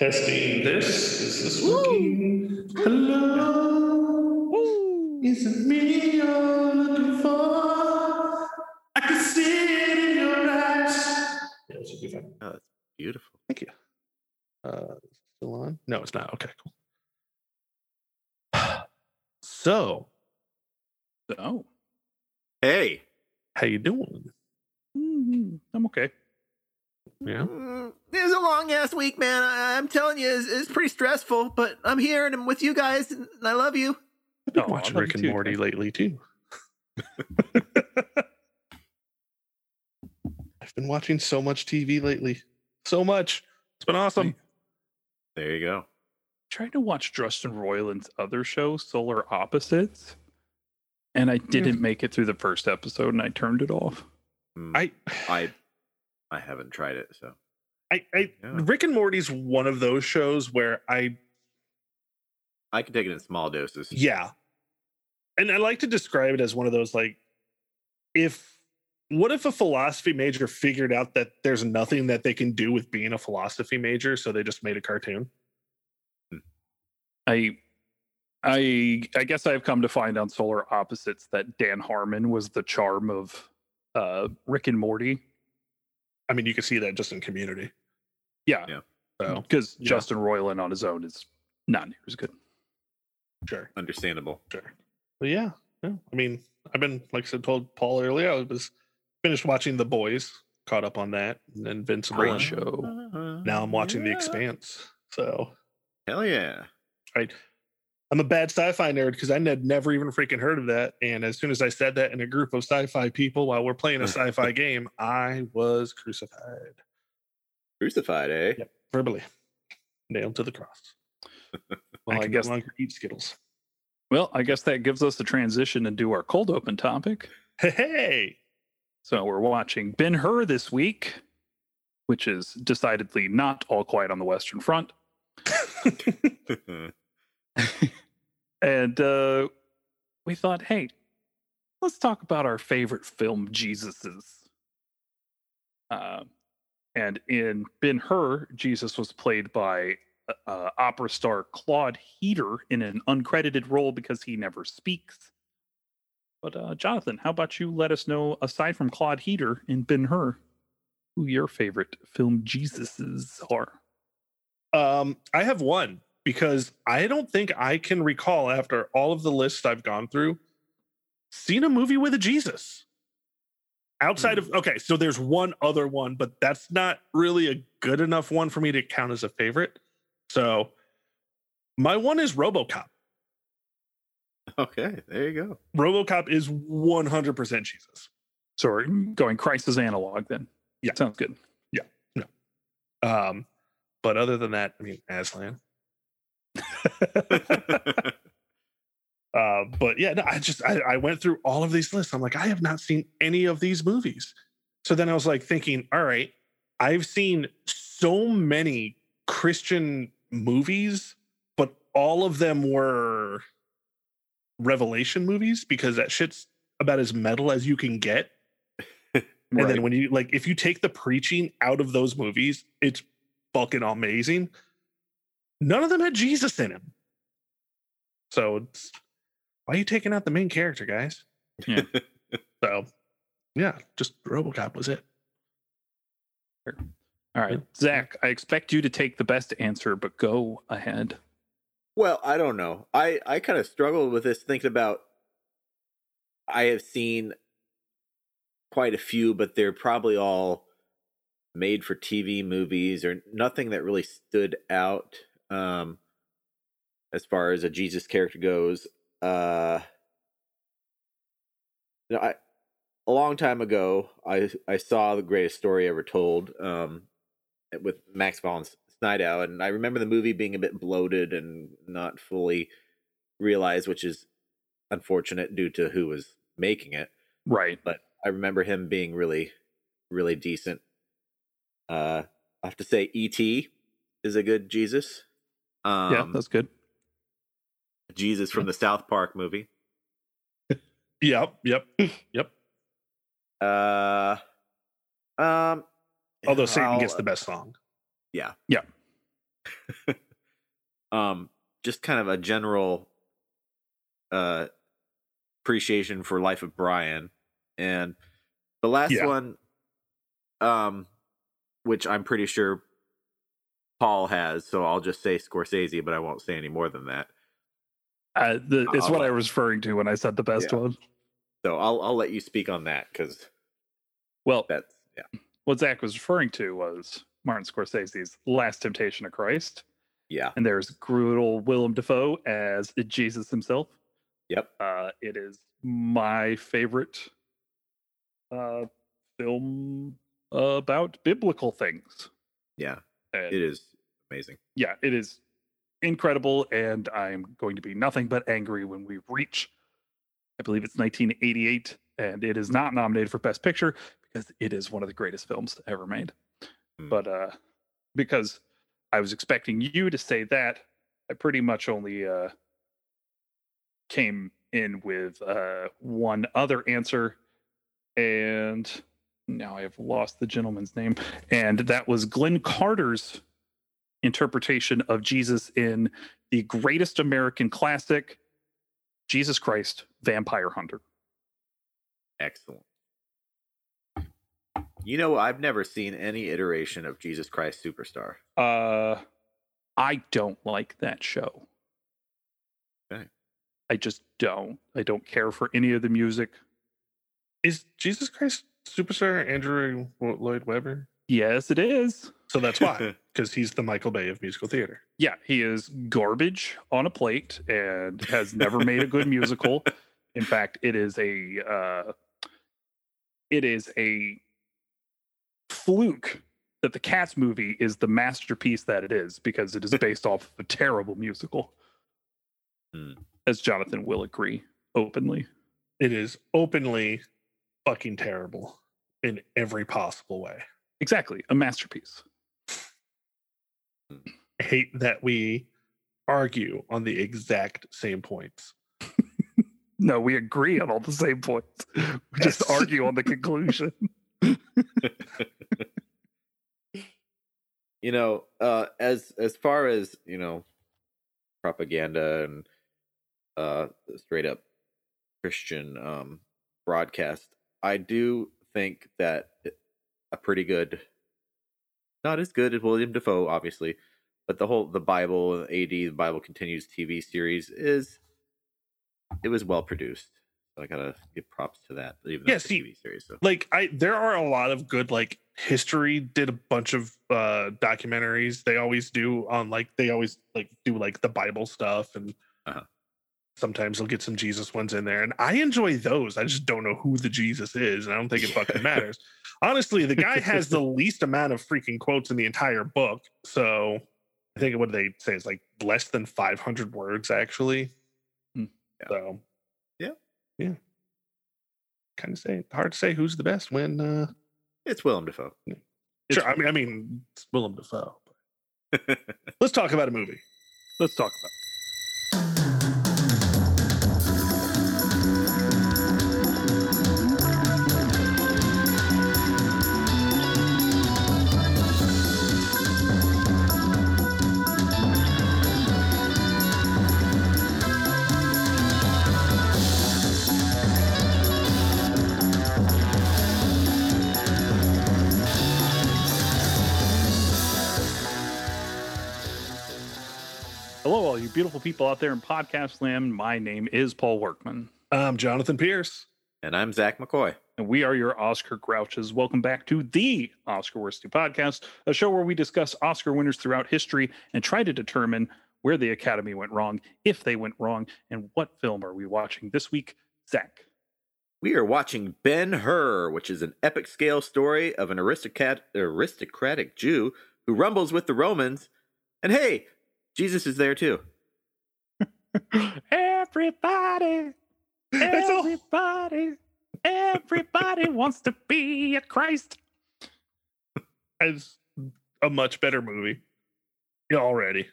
Testing this. Is this working? Hello. Is it me you're looking for? I can see it in your eyes. Yeah, this will be fine. Oh, that's beautiful. Thank you. Uh, still on? No, it's not. Okay, cool. So, Oh, Hey. how you doing? mm, I'm okay. Yeah. Mm, it was a long ass week, man. I, I'm telling you, it's, it's pretty stressful, but I'm here and I'm with you guys and I love you. I've been Oh, watching Rick and too, Morty Jack. lately too. I've been watching so much TV lately. So much. It's been awesome. There you go. Tried to watch Justin Roiland's other show, Solar Opposites, and I didn't make it through the first episode, and I turned it off. Mm, I, I I haven't tried it, so I, I, Yeah. Rick and Morty's one of those shows where I, I can take it in small doses. yeah, and I like to describe it as one of those like, if what if a philosophy major figured out that there's nothing that they can do with being a philosophy major, so they just made a cartoon. I, I, I guess I've come to find on Solar Opposites that Dan Harmon was the charm of uh, Rick and Morty. I mean, you can see that just in Community. Yeah, Yeah. So mm-hmm. because Yeah. Justin Roiland on his own is not near as good. sure. Understandable. Sure. But yeah, yeah. I mean, I've been like I said, told Paul earlier, I was finished watching The Boys, caught up on that, and then Invincible. Great and show. Uh-huh. Now I'm watching The Expanse. So Hell yeah. I'm a bad sci-fi nerd because I had never even freaking heard of that. And as soon as I said that in a group of sci-fi people while we're playing a sci-fi game, I was crucified Crucified, eh? Yep. verbally, nailed to the cross. Well, I can guess no longer eat Skittles. Well, I guess that gives us a transition to do our cold open topic. Hey, hey. So we're watching Ben Hur this week, which is decidedly not all quiet on the Western Front. and uh, we thought, hey, let's talk about our favorite film, Jesus's. Uh, and in Ben Hur, Jesus was played by uh, uh, opera star Claude Heater in an uncredited role because he never speaks. But uh, Jonathan, how about you let us know, aside from Claude Heater in Ben Hur, who your favorite film Jesuses are? Um, I have one because I don't think I can recall after all of the lists I've gone through seen a movie with a Jesus. Outside of okay, so there's one other one, but that's not really a good enough one for me to count as a favorite. So my one is RoboCop. okay, there you go. RoboCop is 100% Jesus. So we're going Christ's analog then. Yeah. Sounds good. Yeah, no. Um, but other than that, I mean Aslan. Uh, but yeah, no, I just I, I went through all of these lists. I'm like, I have not seen any of these movies. So then I was like thinking, all right, I've seen so many Christian movies, but all of them were Revelation movies because that shit's about as metal as you can get. And Right. then when you like, if you take the preaching out of those movies, it's fucking amazing. None of them had Jesus in him. So it's why are you taking out the main character, guys? Yeah. So yeah, just Robocop was it. All right, Zach, I expect you to take the best answer, but go ahead. Well, I don't know. I I kind of struggled with this thinking about. I have seen quite a few, but they're probably all made for TV movies or nothing that really stood out um as far as a Jesus character goes. Uh you know, I a long time ago, I I saw the greatest story ever told um with Max von Sydow, and I remember the movie being a bit bloated and not fully realized, which is unfortunate due to who was making it. Right. But I remember him being really, really decent. Uh, I have to say, E.T. is a good Jesus. Um, yeah, that's good. Jesus from the South Park movie. Yep, yep, yep. Uh, um, Although Satan gets I'll- the best song. Yeah. Yeah. um, just kind of a general uh appreciation for Life of Brian, and the last Yeah. one, um, which I'm pretty sure Paul has, so I'll just say Scorsese, but I won't say any more than that. Uh, the, it's I'll what I was referring to when I said the best Yeah. one. So I'll I'll let you speak on that because Well, that's yeah what Zach was referring to was Martin Scorsese's Last Temptation of Christ, yeah and there's brutal Willem Dafoe as Jesus himself. yep Uh, it is my favorite uh, film about biblical things. yeah And it is amazing. yeah, it is incredible, and I'm going to be nothing but angry when we reach. I believe it's 1988, and it is not nominated for Best Picture because it is one of the greatest films ever made. Hmm. But uh, because I was expecting you to say that, I pretty much only uh, came in with uh, one other answer, and now I have lost the gentleman's name, and that was Glenn Carter's interpretation of Jesus in the greatest American classic, Jesus Christ, Vampire Hunter. Excellent. You know, I've never seen any iteration of Jesus Christ Superstar. Uh, I don't like that show. Okay. I just don't. I don't care for any of the music. Is Jesus Christ Superstar Andrew Lloyd Webber? Yes, it is. So that's why, because he's the Michael Bay of musical theater. Yeah, he is garbage on a plate and has never made a good musical. In fact, it is a uh, it is a fluke that the Cats movie is the masterpiece that it is because it is based off of a terrible musical. Hmm. As Jonathan will agree openly. It is openly fucking terrible in every possible way. Exactly, a masterpiece. I hate that we argue on the exact same points. No, we agree on all the same points. We just argue on the conclusion. you know, uh, as as far as you know, propaganda and uh, straight up Christian um, broadcast, I do think that a pretty good, not as good as William Dafoe, obviously, but the whole the Bible, AD, the Bible Continues TV series is it was well produced. So I gotta give props to that, even Yeah, see, TV series. So Like I there are a lot of good like history did a bunch of uh documentaries. They always do on like they always like do like the Bible stuff and Uh-huh. Sometimes they'll get some Jesus ones in there. And I enjoy those. I just don't know who the Jesus is, and I don't think it fucking matters. Honestly, the guy has the least amount of freaking quotes in the entire book. So I think what they say is like less than 500 words actually. Hmm. Yeah. So Yeah. yeah. Kind of say hard to say who's the best when. uh it's Willem Dafoe. Sure, I mean, I mean, it's Willem Dafoe. Let's talk about a movie. Let's talk about. Beautiful people out there in podcast land. My name is Paul Workman, I'm Jonathan Pierce. and I'm Zach McCoy. and we are your Oscar Grouches. Welcome back to the Oscar Worsty Podcast, a show where we discuss Oscar winners throughout history and try to determine where the Academy went wrong, if they went wrong, and what film are we watching this week. Zach. We are watching Ben Hur, which is an epic scale story of an aristocrat, aristocratic Jew who rumbles with the Romans. And hey, Jesus is there too. Everybody, everybody, everybody wants to be a Christ. It's a much better movie yeah, already.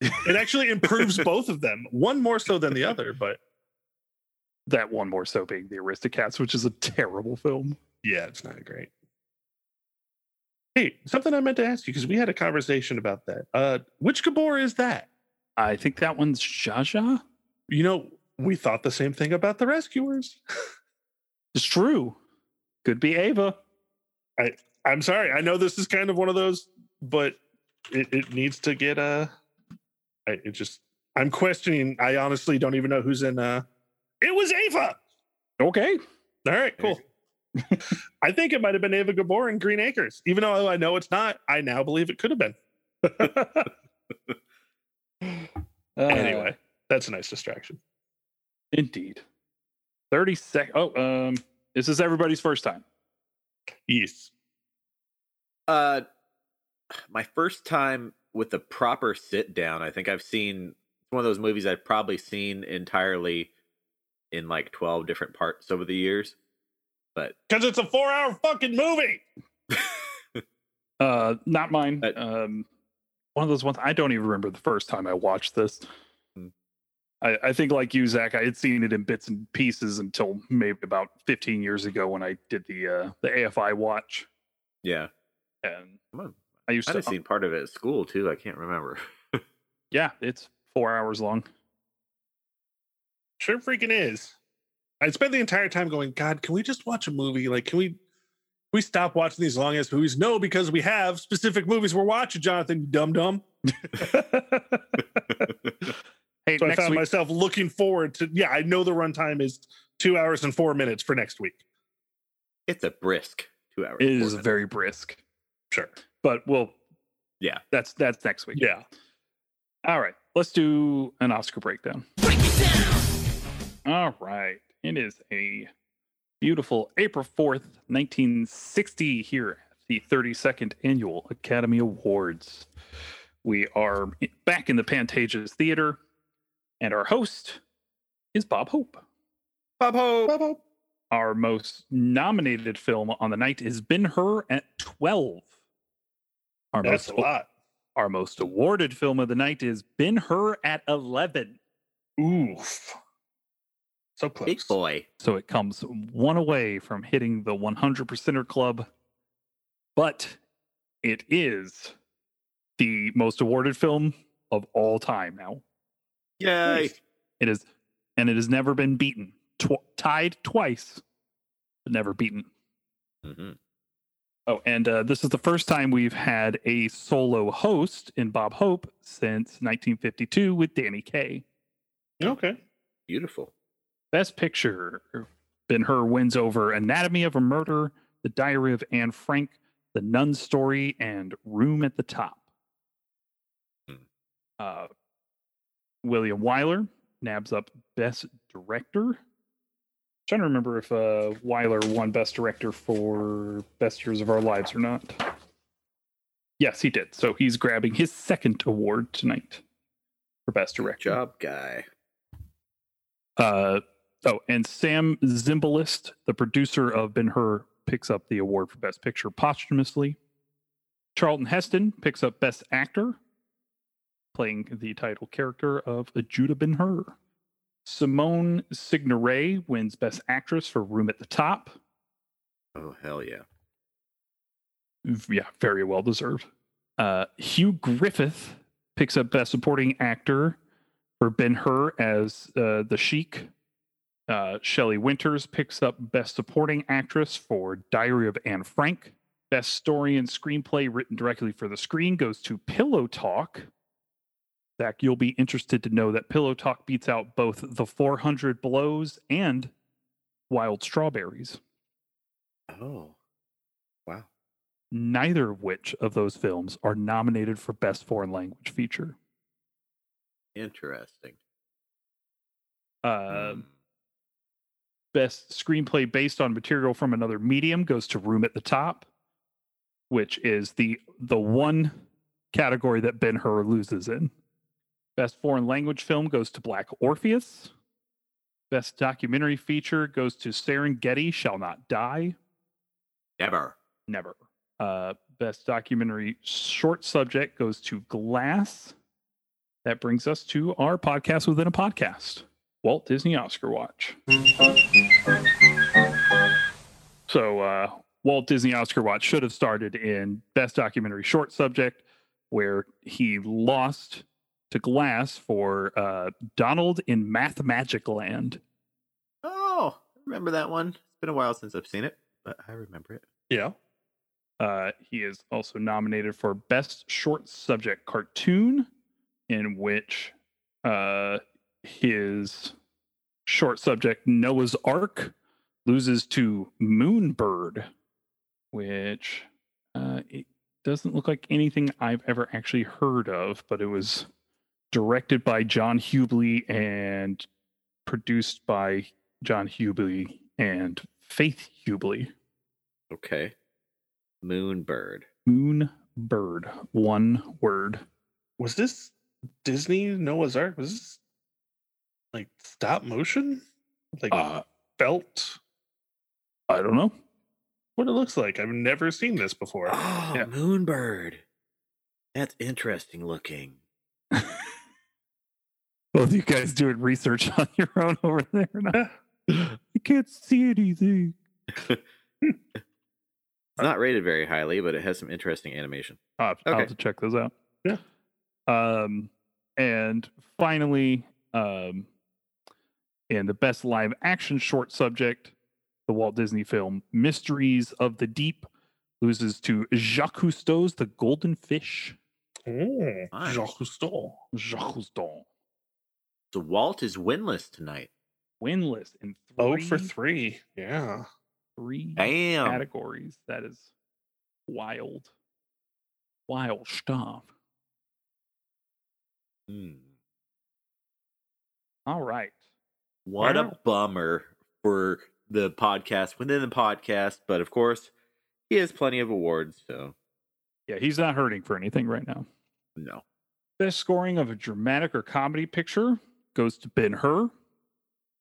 It actually improves both of them. One more so than the other, but That one more so being the Aristocats, which is a terrible film. yeah, it's not great. Hey, something I meant to ask you because we had a conversation about that. Uh, which Gabor is that? I think that one's Zsa Zsa. You know, we thought the same thing about the rescuers. It's true. Could be Eva. I I'm sorry. I know this is kind of one of those, but it, it needs to get uh I it just I'm questioning. I honestly don't even know who's in uh it was Eva. Okay. All right, cool. I think it might have been Eva Gabor in Green Acres. Even though I know it's not, I now believe it could have been. Uh, anyway, that's a nice distraction. Indeed. 30 sec. Oh, um, this is everybody's first time. Yes. Uh, my first time with a proper sit down. I think I've seen it's one of those movies I've probably seen entirely in like twelve different parts over the years. But Because it's a four hour fucking movie. Uh, not mine. Uh, um, one of those ones I don't even remember the first time I watched this. Hmm. I, I think, like you, Zach, I had seen it in bits and pieces until maybe about 15 years ago when I did the uh, the AFI watch, yeah, and Come on. I used I'd to. have seen part of it at school too. I can't remember. Yeah, it's four hours long. Sure freaking is. I spent the entire time going, God, can we just watch a movie? Like, can we can we stop watching these long ass movies? No, because we have specific movies we're watching, Jonathan, you dumb dumb. hey, So I found week, myself looking forward to yeah, I know the runtime is two hours and four minutes for next week. it's a brisk two hours. it four minutes. very brisk, Sure. but we'll. Yeah. that's that's next week. Yeah. All right, let's do an Oscar breakdown. All right, it is a beautiful April 4th, 1960, here at the 32nd Annual Academy Awards. We are back in the Pantages Theater, and our host is Bob Hope. Bob Hope. Bob Hope. Our most nominated film on the night is Ben Hur at 12. Our That's most a lot. our most awarded film of the night is Ben Hur at 11. Oof. So close. Big boy. So it comes one away from hitting the 100%er club. But it is the most awarded film of all time now. Yay. It is, and it has never been beaten. Tw- tied twice, but never beaten. Mhm. Oh, and uh, this is the first time we've had a solo host in Bob Hope since 1952 with Danny Kaye. Okay. Beautiful. Best Picture. Ben Hur wins over Anatomy of a Murder, The Diary of Anne Frank, The Nun Story, and Room at the Top. Hmm. Uh, William Wyler nabs up Best Director. trying to remember if uh, Wyler won Best Director for Best Years of Our Lives or not. Yes, he did. So he's grabbing his second award tonight for Best Director. Job guy. Uh, oh, and Sam Zimbalist, the producer of Ben Hur, picks up the award for Best Picture posthumously. Charlton Heston picks up Best Actor, playing the title character of Judah Ben Hur. Simone Signoret wins Best Actress for Room at the Top. Oh hell yeah. Yeah, very well deserved. Uh, Hugh Griffith picks up Best Supporting Actor for Ben Hur as uh, the Sheik. Uh, Shelley Winters picks up Best Supporting Actress for Diary of Anne Frank. Best Story and Screenplay written directly for the screen goes to Pillow Talk. Zach, you'll be interested to know that Pillow Talk beats out both The 400 Blows and Wild Strawberries. Oh. Wow. neither of which of those films are nominated for Best Foreign Language Feature. Interesting. Uh, Hmm. Best Screenplay based on material from another medium goes to Room at the Top, which is the the one category that Ben Hur loses in. Best Foreign Language Film goes to Black Orpheus. Best Documentary Feature goes to Serengeti Shall Not Die. Never. Never. Uh, best documentary short subject goes to Glass. That brings us to our podcast within a podcast Walt Disney Oscar Watch. So, uh, Walt Disney Oscar Watch should have started in Best Documentary Short Subject, where he lost to Glass for uh, Donald in Mathmagic Land. Oh, I remember that one. It's been a while since I've seen it, but I remember it. Yeah. Uh, he is also nominated for Best Short Subject Cartoon, in which uh, his short subject Noah's Ark loses to Moonbird, which uh, it doesn't look like anything I've ever actually heard of, but it was directed by John Hubley and produced by John Hubley and Faith Hubley. Okay. Moonbird. Moonbird, one word. Was this Disney Noah's Ark? Was this like stop motion? Like Uh, felt? I don't know. What it looks like? I've never seen this before. Oh, Yeah. Moonbird. That's interesting looking. Both you guys doing research on your own over there. now. I can't see anything. It's not rated very highly, but it has some interesting animation. I'll have, I'll have to check those out. Yeah. Um, and finally, um, in the best live action short subject, the Walt Disney film Mysteries of the Deep loses to Jacques Cousteau's The Golden Fish. Oh, Nice. Jacques Cousteau. Jacques Cousteau. So Walt is winless tonight. Winless in three, Oh for three. Yeah. three Damn. categories. That is wild. Wild stuff. Hmm. All right. What Wow. a bummer for the podcast within the podcast, but of course, he has plenty of awards, so Yeah, he's not hurting for anything right now. no. Best scoring of a dramatic or comedy picture goes to Ben Hur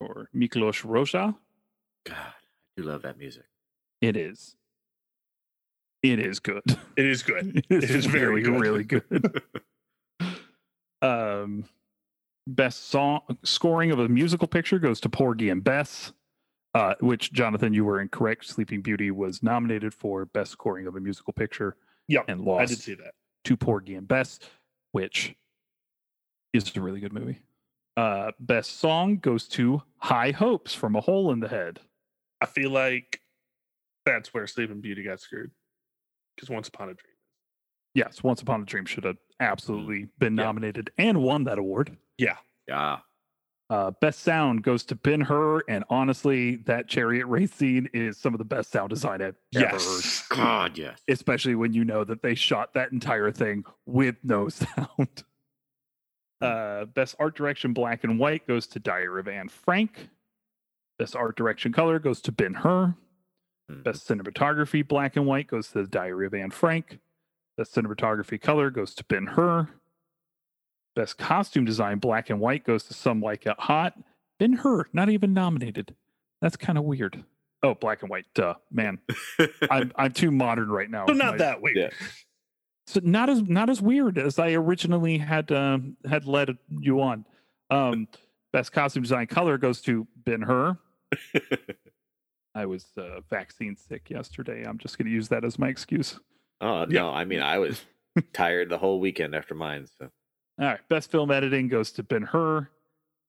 or Miklos Rozsa. God, I do love that music. It is. It is good. It is good. it is very good. really good. um, best song scoring of a musical picture goes to Porgy and Bess, uh, which Jonathan, you were incorrect. Sleeping Beauty was nominated for best scoring of a musical picture Yep. and lost. I did see that. to Porgy and Bess, which is a really good movie. Uh, best song goes to High Hopes from A Hole in the Head. I feel like that's where Sleeping Beauty got screwed. Because Once Upon a Dream. Yes, Once Upon a Dream should have absolutely been Yeah. nominated and won that award. Yeah. Yeah. Uh, best sound goes to Ben Hur, and honestly, that chariot race scene is some of the best sound design I've ever heard. Yes. God, yes. Especially when you know that they shot that entire thing with no sound. Uh, best art direction, black and white, goes to Diary of Anne Frank. Best art direction, color goes to Ben Hur. Mhm. Best cinematography, black and white, goes to the Diary of Anne Frank. Best cinematography, color goes to Ben Hur. Best costume design, black and white, goes to Some Like It Hot. Ben Hur, not even nominated. That's kind of weird. Oh, black and white, duh, man. I'm I'm too modern right now. So My- not that weird. Yeah. so not as not as weird as I originally had um, had led you on. Um, best costume design color goes to Ben Hur. I was uh, vaccine sick yesterday. I'm just going to use that as my excuse. Oh Yeah. no, I mean I was tired the whole weekend after mine, so All right. Best film editing goes to Ben Hur.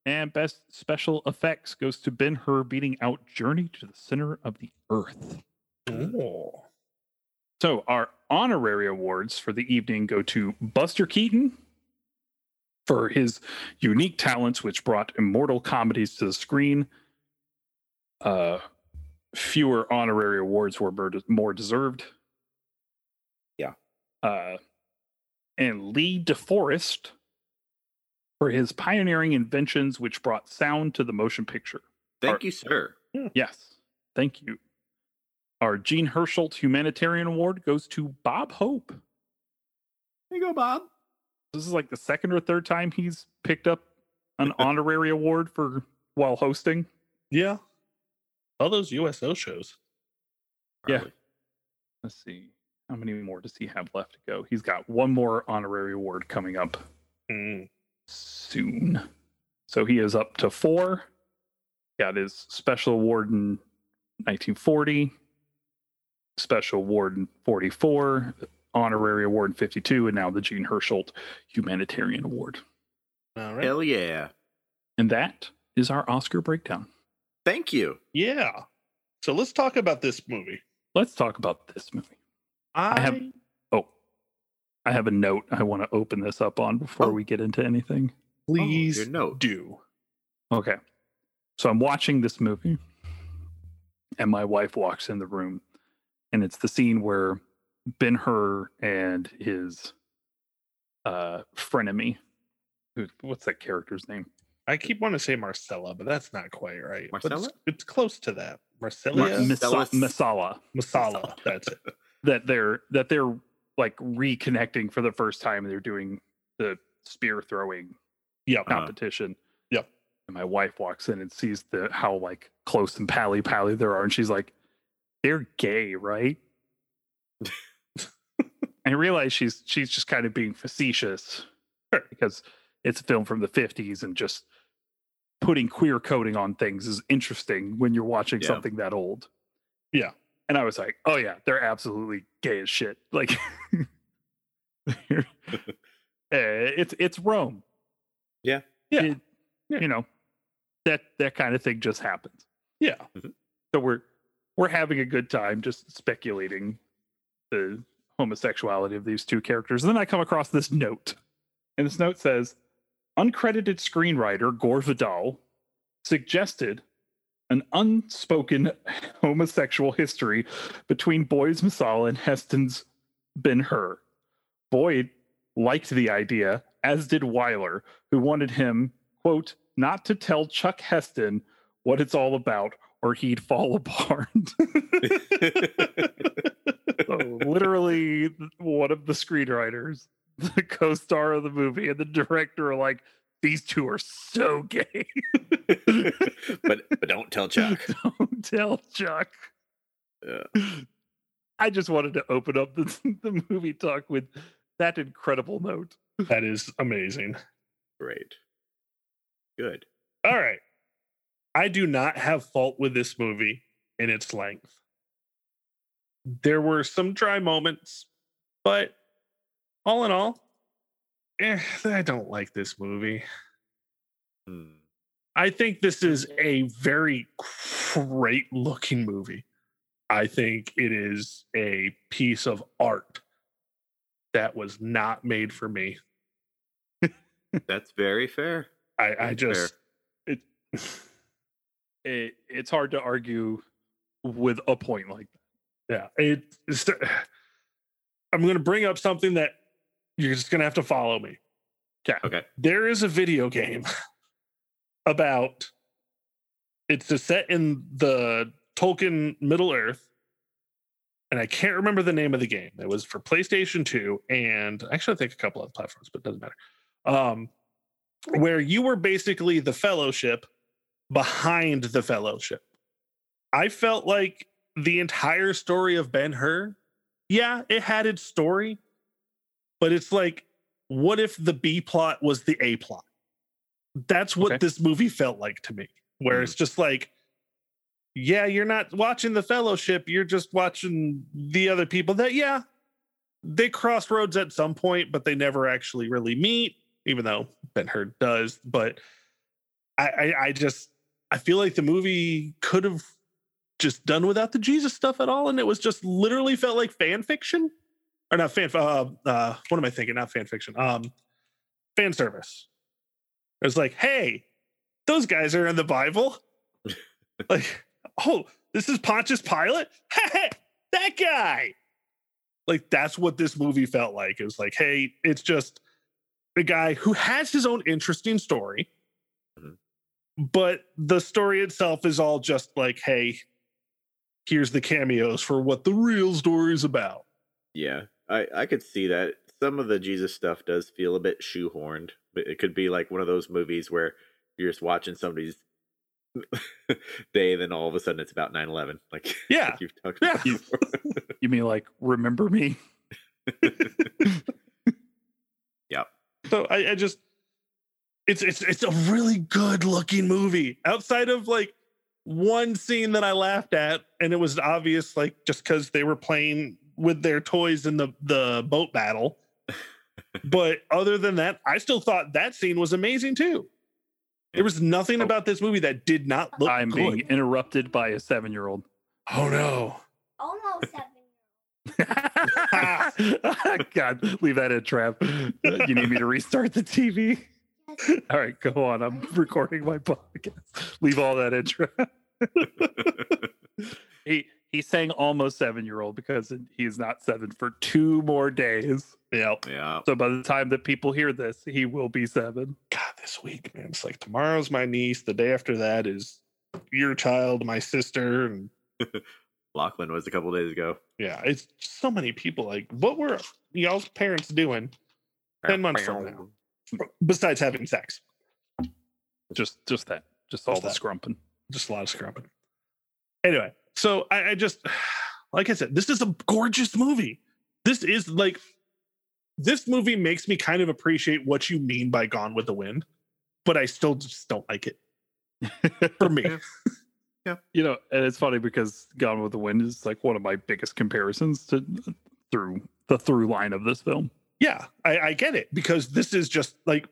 And best special effects goes to Ben Hur beating out Journey to the Center of the Earth. Oh. So our honorary awards for the evening go to Buster Keaton for his unique talents, which brought immortal comedies to the screen. Uh, fewer honorary awards were more- more deserved. Yeah. Uh, and Lee DeForest for his pioneering inventions, which brought sound to the motion picture. thank Art- you, sir. Yes. Thank you. Our Jean Hersholt Humanitarian Award goes to Bob Hope. There you go, Bob. This is like the second or third time he's picked up an honorary award for while hosting. Yeah. All those USO shows. Yeah. Let's see. How many more does he have left to go? He's got one more honorary award coming up Mm. soon. So he is up to four. Got his special award in 1940. Special Award in 44, Honorary Award in 52, and now the Jean Hersholt Humanitarian Award. All right. Hell yeah. And that is our Oscar breakdown. Thank you. Yeah. So let's talk about this movie. Let's talk about this movie. I, have- Oh, I have a note I want to open this up on before Oh. we get into anything. please your note. do. Okay. So I'm watching this movie, and my wife walks in the room, and it's the scene where Ben Hur and his uh frenemy, who what's that character's name? I keep wanting to say Marcella, but that's not quite right. But it's- Marcella? It's, close to that. Mar- Marcella? Misa- Messala. Messala. That's it. That they're that they're like reconnecting for the first time, and they're doing the spear throwing Yep. Uh-huh. competition. Yep. And my wife walks in and sees the how like close and pally pally there are, and she's like, "They're gay, right?" I realize she's she's just kind of being facetious Sure. because it's a film from the '50s, and just putting queer coding on things is interesting when you're watching Yeah. something that old. Yeah. And I was like, "Oh yeah, they're absolutely gay as shit." Like, eh, it's it's Rome. Yeah. Yeah. It- Yeah. You know, that that kind of thing just happens. Yeah. So we're we're having a good time just speculating the homosexuality of these two characters. And then I come across this note. And this note says uncredited screenwriter Gore Vidal suggested an unspoken homosexual history between Boyd's Messala and Heston's Ben Hur. Boyd liked the idea, as did Wyler, who wanted him, quote, not to tell Chuck Heston what it's all about or he'd fall apart. so literally one of the screenwriters, the co-star of the movie, and the director are like, these two are so gay. but but don't tell Chuck. Don't tell Chuck. Yeah. I just wanted to open up the, the movie talk with that incredible note. That is amazing. Great. Good. All right. I do not have fault with this movie in its length. There were some dry moments, but all in all, eh, I don't like this movie. Hmm. I think this is a very great looking movie. I think it is a piece of art that was not made for me. That's very fair. I, I just It, it it's hard to argue with a point like that. yeah it it's, i'm going to bring up something that you're just to have to follow me Okay. Okay. There is a video game about it's a set in the tolkien middle earth and i can't remember the name of the game it was for playstation 2 and actually i think a couple other platforms but it doesn't matter um where you were basically the fellowship behind the fellowship i felt like the entire story of ben hur yeah it had its story but it's like what if the b plot was the a plot? That's what Okay. this movie felt like to me where hmm. it's just like yeah you're not watching the fellowship you're just watching the other people that yeah they cross roads at some point but they never actually really meet even though ben hur does but I, I i just i feel like the movie could have just done without the jesus stuff at all and it was just literally felt like fan fiction or not fan uh, uh what am i thinking? Not fan fiction. Um fan service. It was like hey those guys are in the bible? Like oh this is pontius pilate? That guy! Like that's what this movie felt like. It was like hey it's just a guy who has his own interesting story Mhm. but the story itself is all just like hey here's the cameos for what the real story is about. Yeah. I I could see that. Some of the Jesus stuff does feel a bit shoehorned, but it could be like one of those movies where you're just watching somebody's day, and then all of a sudden it's about 9-11. Like, Yeah. like you've talked Yeah. about. You mean like remember me? Yeah. So I, I just it's it's it's a really good looking movie. Outside of like one scene that I laughed at, and it was obvious, like just because they were playing with their toys in the the boat battle. but other than that, I still thought that scene was amazing too. There was nothing Oh. about this movie that did not look I'm good. being interrupted by a seven year old. oh no. Almost seven. God, leave that in, Trav. You need me to restart the TV? All right, go on. I'm recording my podcast. Leave all that in, Trav. He he's saying almost seven year old because he is not seven for two more days. Yep. yeah. So by the time that people hear this, he will be seven. God, this week, man. It's like tomorrow's my niece. The day after that is your child, my sister, and Lachlan was a couple days ago. yeah, it's so many people. Like, what were y'all's parents doing 10 months from now. besides having sex? Just just that. Just all Just the that. scrumping. Just a lot of scrumping. Anyway, so I, I just, like I said, this is a gorgeous movie. This is like, this movie makes me kind of appreciate what you mean by Gone with the Wind, but I still just don't like it for me. Yeah. You know, and it's funny because Gone with the Wind is like one of my biggest comparisons to through the through line of this film. Yeah, I, I get it because this is just like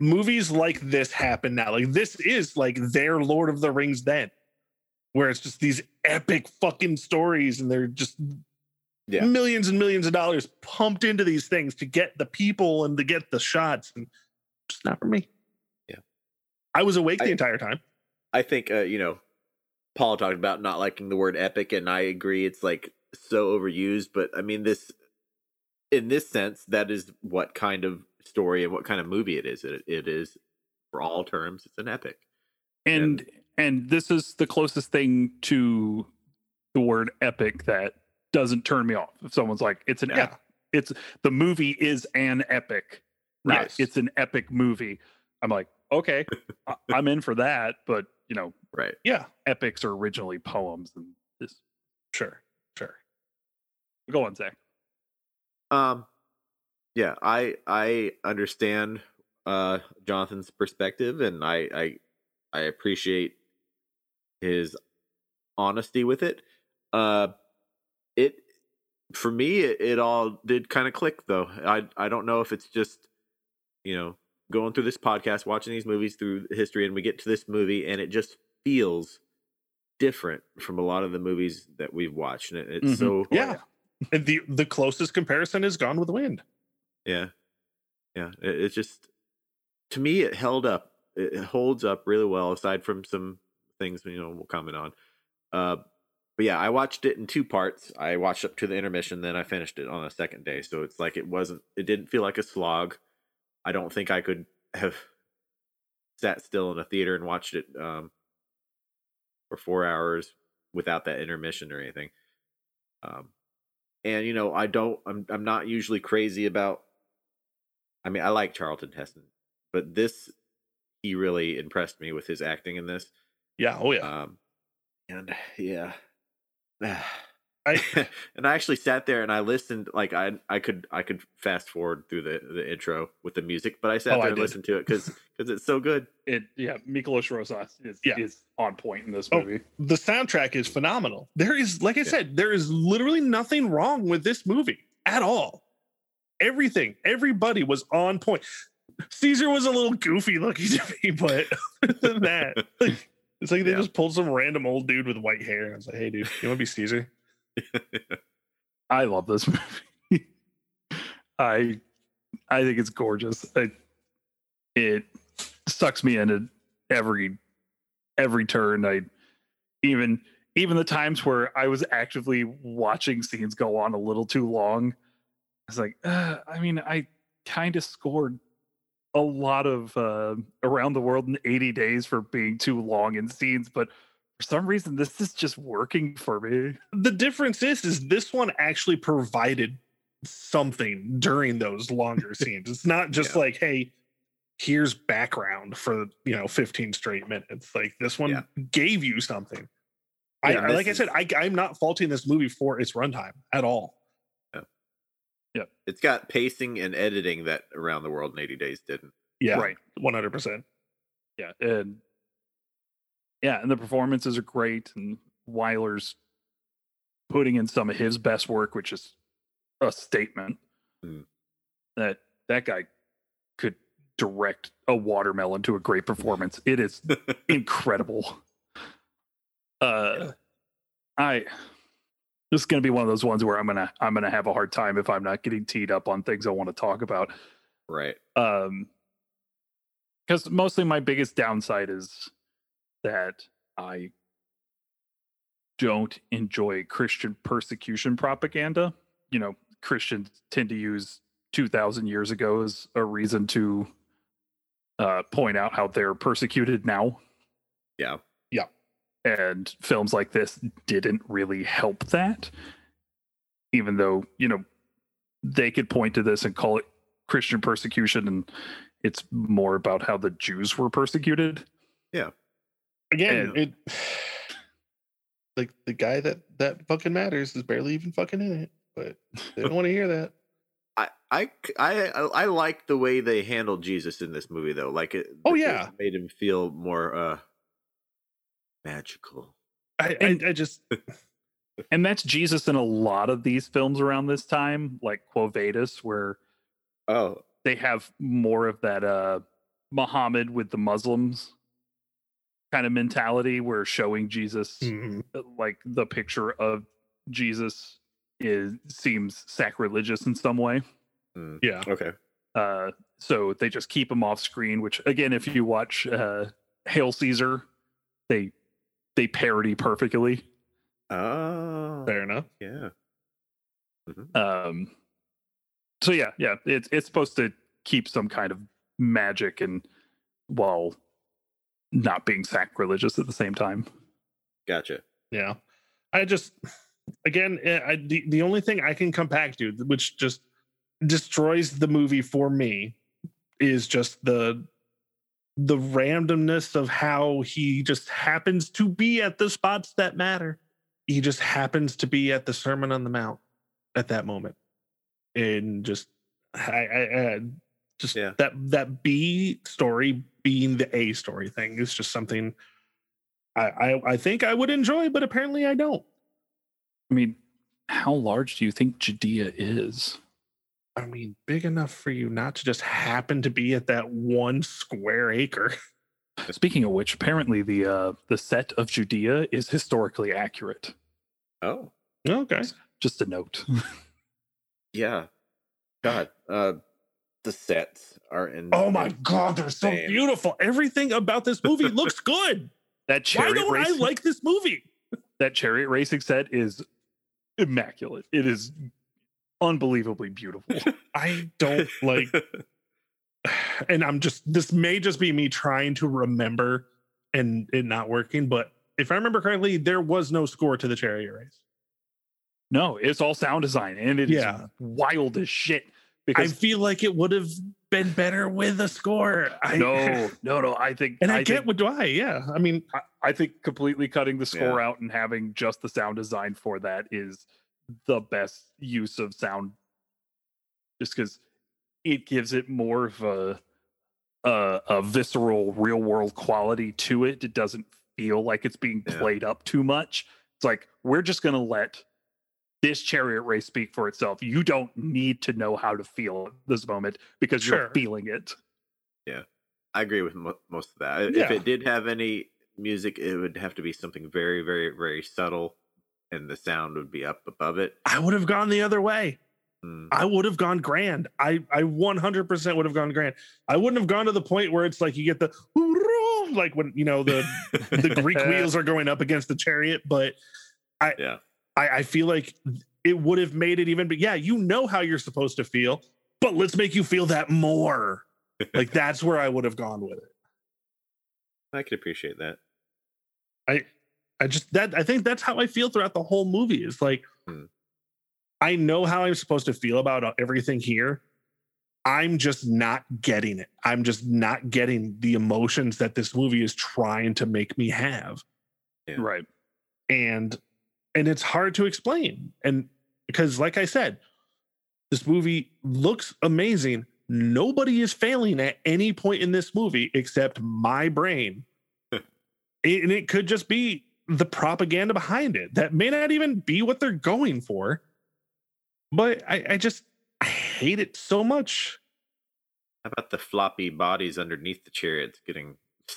movies like this happen now. Like this is like their Lord of the Rings then, where it's just these epic fucking stories and they're just Yeah. millions and millions of dollars pumped into these things to get the people and to get the shots and just not for me. Yeah. I was awake the entire time. I think uh, you know, Paul talked about not liking the word epic, and I agree. It's like so overused, but I mean this. In this sense, that is what kind of story and what kind of movie it is. It, it is, for all terms, it's an epic. And and this is the closest thing to the word epic that doesn't turn me off. If someone's like, it's an Yeah. ep- it's the movie is an epic. Not Yes. it's an epic movie. I'm like, okay, I- I'm in for that, but you know, Right. Yeah, epics are originally poems and this sure, sure. go on, Zach. Um, yeah, I I understand uh Jonathan's perspective, and I I I appreciate his honesty with it. Uh, it for me, it, it all did kind of click though. I I don't know if it's just you know going through this podcast, watching these movies through history, and we get to this movie, and it just feels different from a lot of the movies that we've watched, and it, it's Mhm. so Yeah. And the the closest comparison is Gone with the Wind. Yeah, yeah. It, it's just to me, it held up. It it holds up really well, aside from some things you know we'll comment on. Uh, but yeah, I watched it in two parts. I watched up to the intermission, then I finished it on a second day. So it's like it wasn't. It didn't feel like a slog. I don't think I could have sat still in a theater and watched it um, for four hours without that intermission or anything. Um, and you know, I don't. I'm. I'm not usually crazy about. I mean, I like Charlton Heston, but this he really impressed me with his acting in this. Yeah. Oh yeah. Um, and yeah, I and I actually sat there and I listened. Like I, I could, I could fast forward through the the intro with the music, but I sat Oh, I there and did. listened to it because because it's so good. It yeah, Miklos Rosas is Yeah. is on point in this Oh, movie. the soundtrack is phenomenal. There is, like I Yeah. said, there is literally nothing wrong with this movie at all. Everything, everybody was on point. Caesar was a little goofy looking to me, but other than that, like, it's like they Yeah. just pulled some random old dude with white hair. I was like, hey, dude, you want to be Caesar? I love this movie. I I think it's gorgeous. I, it sucks me into every every turn. I even even the times where I was actively watching scenes go on a little too long. I was like, uh, I mean, I kind of scored a lot of uh, around the world in 80 days for being too long in scenes, but for some reason this is just working for me. The difference is, is this one actually provided something during those longer scenes. It's not just Yeah. like, hey, here's background for you know 15 straight minutes. Like this one Yeah. gave you something. Yeah, I, like I said, I, I'm not faulting this movie for its runtime at all. It's got pacing and editing that Around the World in 80 Days didn't. Yeah, Right. 100. percent yeah and yeah, and the performances are great, and Wyler's putting in some of his best work, which is a statement Mm. that that guy could direct a watermelon to a great performance. It is incredible. Uh, I this is going to be one of those ones where I'm gonna I'm gonna have a hard time if I'm not getting teed up on things I want to talk about. right. Um, because mostly my biggest downside is that I don't enjoy Christian persecution propaganda. You know, Christians tend to use 2,000 years ago as a reason to uh, point out how they're persecuted now. Yeah. And films like this didn't really help that, even though, you know, they could point to this and call it Christian persecution, and it's more about how the Jews were persecuted. Yeah again, And- it like the guy that that fucking matters is barely even fucking in it, but they don't want to hear that. I, I, I, I like the way they handled Jesus in this movie, though. Like it. Oh, yeah. made him feel more uh magical. I, And- I, I just And that's Jesus in a lot of these films around this time, like Quo Vadis, where Oh, they have more of that uh Muhammad with the Muslims kind of mentality where showing Jesus mm, uh, like the picture of Jesus is seems sacrilegious in some way. mm, yeah. okay. Uh so they just keep him off screen, which again if you watch uh Hail Caesar, they they parody perfectly. Oh, Fair enough. yeah. Um so yeah, yeah, it's it's supposed to keep some kind of magic and while not being sacrilegious at the same time. Gotcha. Yeah. I just again, eh, I, the the only thing I can come back to, which just destroys the movie for me, is just the the randomness of how he just happens to be at the spots that matter. He just happens to be at the Sermon on the Mount at that moment, and just I, I, I just Yeah. that that B story being the A story thing is just something I, I I think I would enjoy, but apparently I don't. I mean, how large do you think Judea is? I mean, big enough for you not to just happen to be at that one square acre. Speaking of which, apparently the uh the set of Judea is historically accurate. Oh, Okay. Just a note. yeah. God, uh, the sets are in. Oh my god, they're so Damn. beautiful. Everything about this movie looks good. that Why chariot don't racing, I like this movie? that chariot racing set is immaculate. It is unbelievably beautiful. I don't like and I'm just this may just be me trying to remember and it not working, but if I remember correctly, there was no score to the chariot race. no, it's all sound design and it is Yeah. wild as shit. Because I feel like it would have been better with a score. I, no, no, no. I think and I, I get think, what do I? Yeah, I mean, I, I think completely cutting the score out and having just the sound design for that is the best use of sound. Just because it gives it more of a, a a visceral, real world quality to it. It doesn't feel like it's being Yeah. played up too much. It's like we're just gonna let this chariot race speak for itself. You don't need to know how to feel this moment because Sure. you're feeling it. Yeah. I agree with mo- most of that. If it did have any music, it would have to be something very, very, very subtle, and the sound would be up above it. I would have gone the other way. Mm. I would have gone grand. I I 100% would have gone grand. I wouldn't have gone to the point where it's like you get the like when you know the the Greek wheels are going up against the chariot, but I Yeah. I, I feel like it would have made it even but yeah, you know how you're supposed to feel, but let's make you feel that more. Like that's where I would have gone with it. I could appreciate that. I I just that I think that's how I feel throughout the whole movie. Is like Hmm. I know how I'm supposed to feel about uh, everything here. I'm just not getting it. I'm just not getting the emotions that this movie is trying to make me have. Yeah. Right. And and it's hard to explain. And because like I said, this movie looks amazing. Nobody is failing at any point in this movie except my brain. It- and it could just be the propaganda behind it. That may not even be what they're going for. But I, I just I hate it so much. How about the floppy bodies underneath the chariots getting?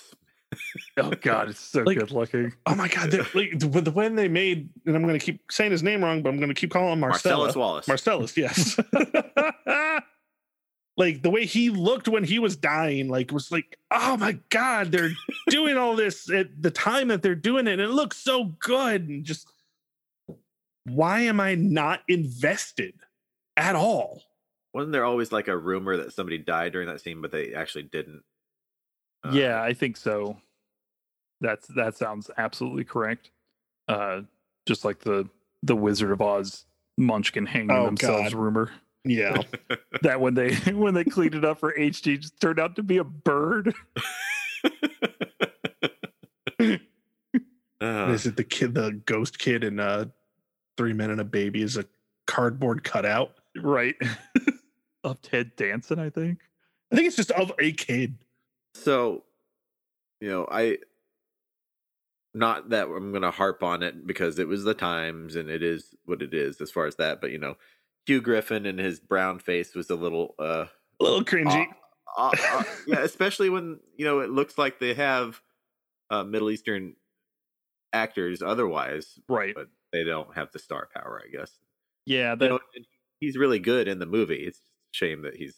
Oh god, it's so Like- good looking. Oh my god! they're- Like the, the- when they made, and I'm going to keep saying his name wrong, but I'm going to keep calling him Marcella. Marcellus Wallace. Marcellus, yes. like the way he looked when he was dying, like was like, oh my god, they're doing all this at the time that they're doing it. And it looks so good, and just why am I not invested at all? Wasn't there always like a rumor that somebody died during that scene, but they actually didn't? Uh, yeah, I think so. That's that sounds absolutely correct. Uh just like the the Wizard of Oz Munchkin hanging Oh, themselves God. rumor. Yeah, That when they when they cleaned it up for HD just turned out to be a bird. Uh, is it the kid, the ghost kid in uh, Three Men and a Baby is a cardboard cutout? Right. of Ted Danson, I think. I think it's just of a kid. so, you know, I not that I'm going to harp on it because it was the times and it is what it is as far as that, but you know, Hugh Griffith and his brown face was a little uh A little cringy. uh, uh, yeah, especially when you know it looks like they have uh, Middle Eastern actors otherwise, Right. but they don't have the star power, I guess. Yeah, You know, he's really good in the movie. It's just a shame that he's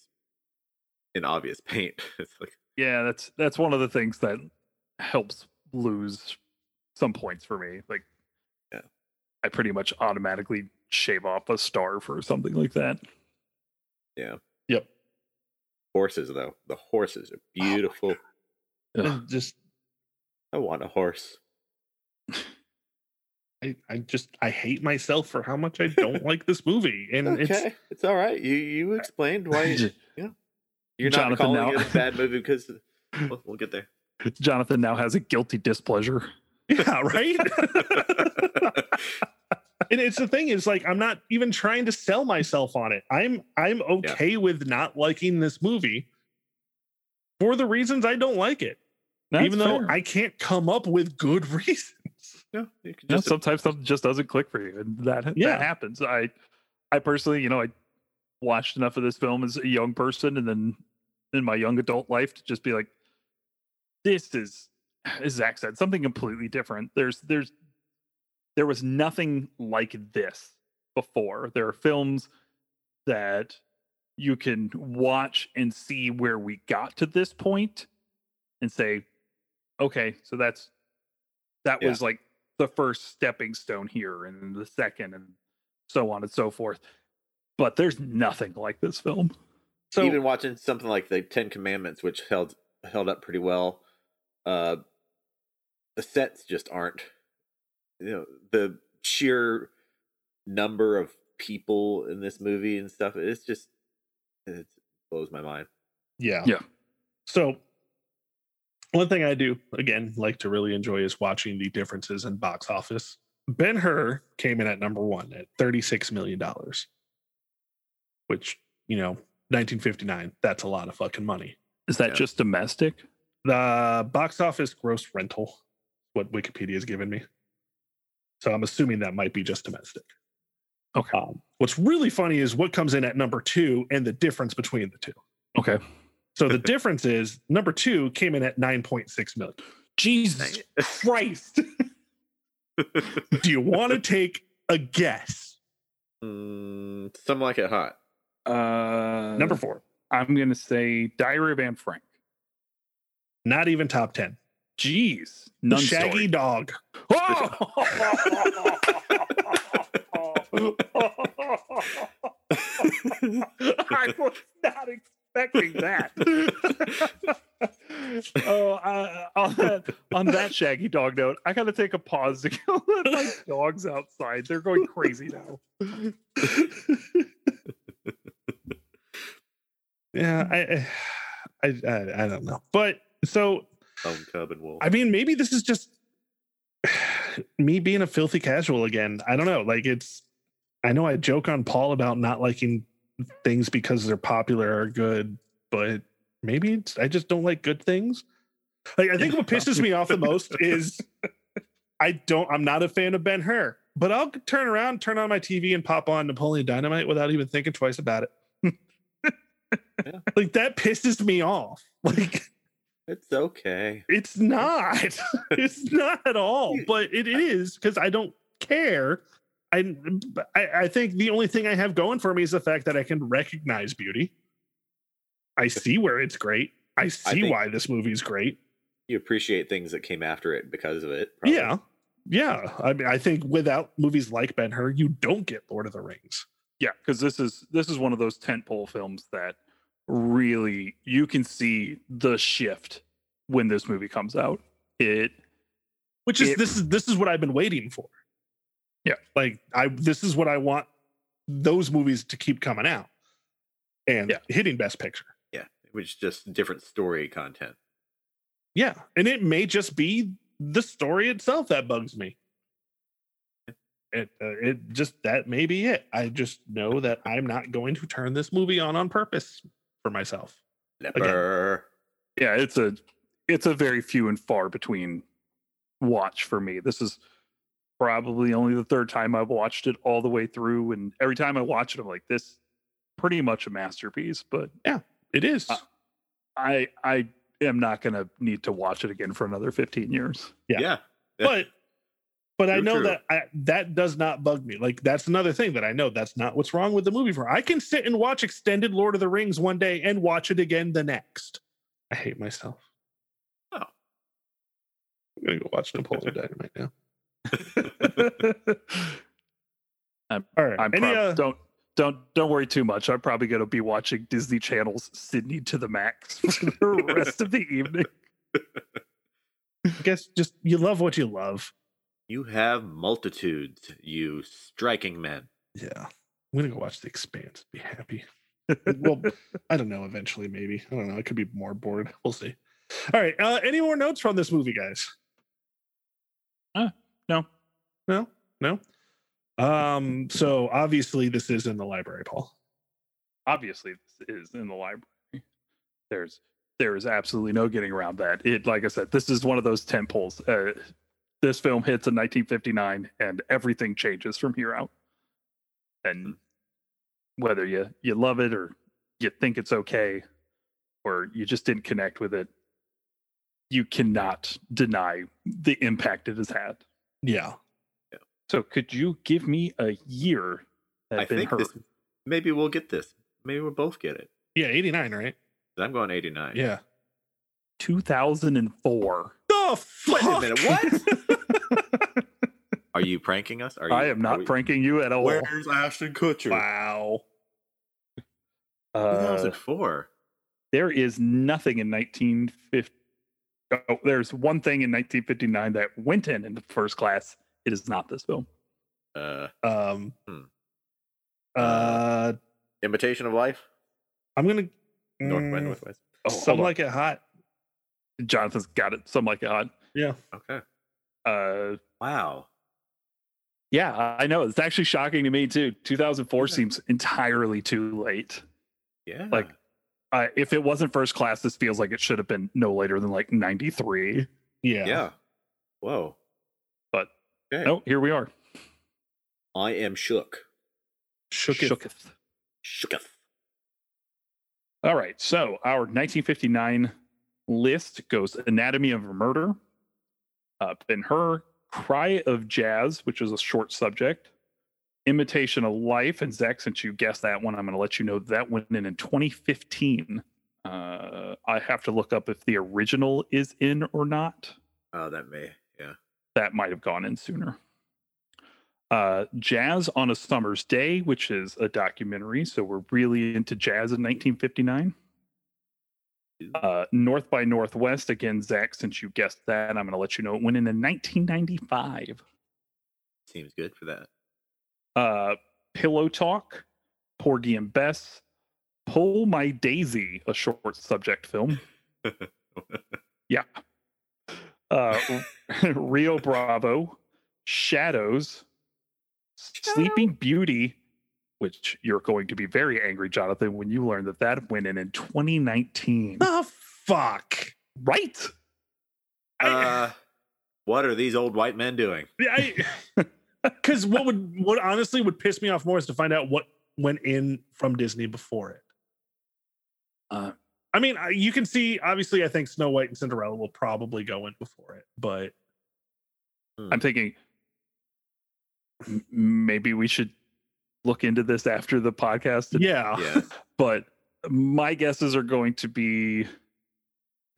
in obvious paint. it's like, yeah, that's that's one of the things that helps lose some points for me. Like Yeah. I pretty much automatically shave off a star for something like that. yeah. Yep. Horses, though, the horses are oh beautiful. Ugh. And just I want a horse. I, I just I hate myself for how much I don't like this movie. And Okay, it's, all right. You you explained why you- you're not Jonathan, calling now- it a bad movie because we'll, we'll get there. Jonathan now has a guilty displeasure. It's yeah, right. and it's the thing is like I'm not even trying to sell myself on it. I'm I'm okay with not liking this movie for the reasons I don't like it. That's even though fair. I can't come up with good reasons. yeah, you can Yeah, just sometimes something just doesn't click for you, and that Yeah. that happens. I, I personally, you know, I watched enough of this film as a young person, and then in my young adult life to just be like, this is, as Zach said, something completely different. There's, there's, there was nothing like this before. There are films that you can watch and see where we got to this point, and say, okay, so that's that Yeah. was like the first stepping stone here and the second and so on and so forth but there's nothing like this film So even watching something like the Ten Commandments, which held held up pretty well. Uh, the sets just aren't. You know, the sheer number of people in this movie and stuff. It's just it blows my mind. Yeah. Yeah. So one thing I do again like to really enjoy is watching the differences in box office. Ben Hur came in at number one at $36 million, which, you know, 1959, that's a lot of fucking money. is that Yeah. just domestic The box office gross rental, what Wikipedia has given me. So I'm assuming that might be just domestic. okay Um, what's really funny is what comes in at number two and the difference between the two. okay So the difference is number two came in at 9.6 million. jesus Christ. Do you want to take a guess? mm, something like it hot. uh Number four, i'm gonna say diary of anne frank not even top 10. Jeez The Shaggy story. Dog. I was not expecting that. oh, uh, on that on that shaggy dog note, I gotta take a pause to go let my dogs outside. They're going crazy now. yeah, I, I, I, I don't know. But so, Cub and Wolf. I mean, maybe this is just me being a filthy casual again. I don't know. Like, it's, I know I joke on Paul about not liking things because they're popular or good, but maybe it's, I just don't like good things. Like I think what pisses me off the most is I don't I'm not a fan of Ben Hur, but I'll turn around, turn on my TV and pop on Napoleon Dynamite without even thinking twice about it. Yeah. Like that pisses me off. Like It's okay. it's not. it's not at all, but it is because I don't care. I, I I think the only thing I have going for me is the fact that I can recognize beauty. I see where it's great. I see think- why this movie's great. You appreciate things that came after it because of it. probably. Yeah. Yeah. I mean, I think without movies like Ben Hur, you don't get Lord of the Rings. Yeah, because this is this is one of those tentpole films that really you can see the shift when this movie comes out. It Which is It- this is this is what I've been waiting for. Yeah. Like I this is what I want those movies to keep coming out and Yeah. hitting best picture. Yeah. It was just different story content. Yeah. And it may just be the story itself that bugs me. It uh, it just that may be it. I just know that I'm not going to turn this movie on on purpose for myself. Leper. yeah, it's a it's a very few and far between watch for me. This is probably only the third time I've watched it all the way through, and every time I watch it, I'm like, this pretty much a masterpiece. But yeah, It is. Uh, I I am not gonna need to watch it again for another 15 years. Yeah. Yeah. but but I know true. that I, that does not bug me. Like that's another thing that I know that's not what's wrong with the movie. For I can sit and watch extended Lord of the Rings one day and watch it again the next. I hate myself. Oh. I'm gonna go watch Napoleon Dynamite now. I'm- All right. I'm Any, prob- uh, don't don't don't worry too much. I'm probably gonna be watching Disney Channel's Sydney to the Max for the rest of the evening. I guess just you love what you love. You have multitudes, you striking men. Yeah. I'm gonna go watch The Expanse. Be happy. well, I don't know. Eventually, maybe. I don't know. I could be more bored. We'll see. All right. Uh, any more notes from this movie, guys? No, No, no. Um. So obviously, this is in the library, Paul. obviously this is in the library. There's there is absolutely no getting around that. It like I said, this is one of those tent poles. Uh, this film hits in 1959, and everything changes from here out. And whether you you love it or you think it's okay, or you just didn't connect with it, you cannot deny the impact it has had. Yeah. So, could you give me a year that I think this maybe we'll get this. Maybe we'll both get it. Yeah. Eighty nine, right? I'm going 89. Yeah. 2004. The Wait a fuck? minute, what? Are you pranking us? Are you, I am are not we- pranking you at all. Where's Ashton Kutcher? wow. Uh, 2004. there is nothing in 1950. Oh, there's one thing in 1959 that went in in the first class. It is not this film. Uh, Um. Hmm. Uh. Imitation of Life. I'm gonna. North by mm, Northwest. Oh, Some like it hot. Jonathan's got it. Some like it hot. Yeah. Okay. Uh, Wow. yeah, I know. It's actually shocking to me too. 2004 Yeah. seems entirely too late. Yeah. Like, Uh, if it wasn't first class, this feels like it should have been no later than like 93. Yeah. yeah. Whoa. But Okay. no, here we are. I am shook. Shook it. Shooketh. Shooketh. All right. So our 1959 list goes Anatomy of a Murder, uh, Ben Hur, Cry of Jazz, which is a short subject, Imitation of Life. And Zach, since you guessed that one, I'm going to let you know that went in in 2015. Uh, I have to look up if the original is in or not. Oh, that may. Yeah. That might have gone in sooner. Uh, Jazz on a Summer's Day, which is a documentary. So we're really into jazz in 1959. Uh, North by Northwest, again, Zach, since you guessed that, I'm going to let you know it went in in 1995. Seems good for that. Uh, Pillow Talk, Porgy and Bess, Pull My Daisy, a short subject film. Yeah. Uh, Rio Bravo, Shadows, Sleeping Beauty, which you're going to be very angry, Jonathan, when you learn that that went in in 2019. The fuck. Right? I- uh, what are these old white men doing? because what would what honestly would piss me off more is to find out what went in from Disney before it. Uh, I mean, you can see obviously. I think Snow White and Cinderella will probably go in before it, but I'm thinking maybe we should look into this after the podcast. yeah, Yeah. But my guesses are going to be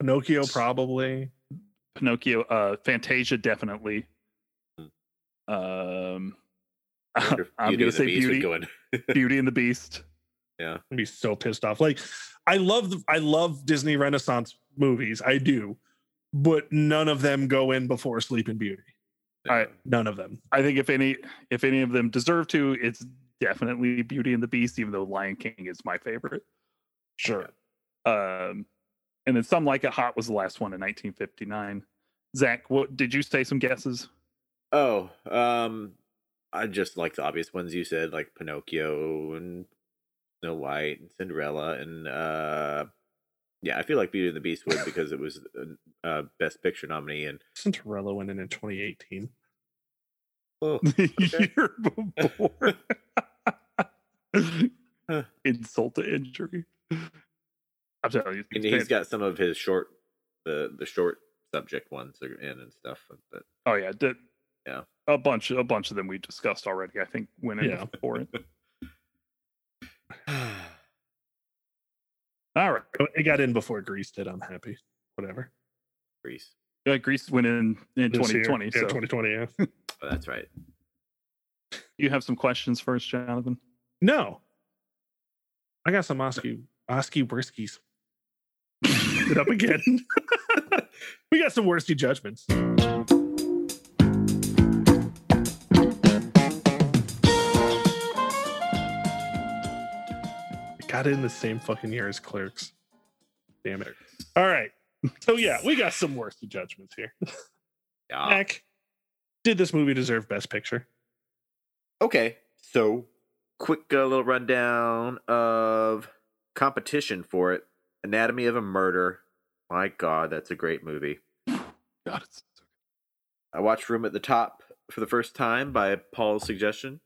Pinocchio probably. Pinocchio, uh, Fantasia, definitely. Hmm. Um, Beauty I'm gonna say Beast Beauty, go. Beauty and the Beast. Yeah, I'd be so pissed off. Like, I love the, I love Disney Renaissance movies. I do, but none of them go in before Sleeping Beauty. I- None of them. I think if any if any of them deserve to, it's definitely Beauty and the Beast, even though Lion King is my favorite. Sure. Um, and then some like it hot was the last one in 1959. Zach, what did you say? Some guesses? Oh, um, I just like the obvious ones you said, like Pinocchio and Snow White and Cinderella, and uh, yeah, I feel like Beauty and the Beast would because it was a uh, Best Picture nominee, and Cinderella went in in 2018. Oh, The year before. Insult to injury. I'm telling you, and he's got some of his short, the the short subject ones in and stuff, but Oh yeah, did, Yeah. A bunch, a bunch of them we discussed already. I think went in Yeah. before it. All right, It got in before Grease did. I'm happy. Whatever. Grease. Yeah, Grease went in in This year. 2020. Yeah, so 2020. Yeah. Oh, that's right. you have some questions first, Jonathan. no. I got some Oski Oski Worskies. it up again. we got some worsty judgments. It got in the same fucking year as Clerks. Damn it. All right. So yeah, we got some worsty judgments here. Yeah. Mac, did this movie deserve Best Picture? Okay, so quick uh, little rundown of competition for it. Anatomy of a Murder. My God, that's a great movie. God, it's I watched Room at the Top for the first time by Paul's suggestion.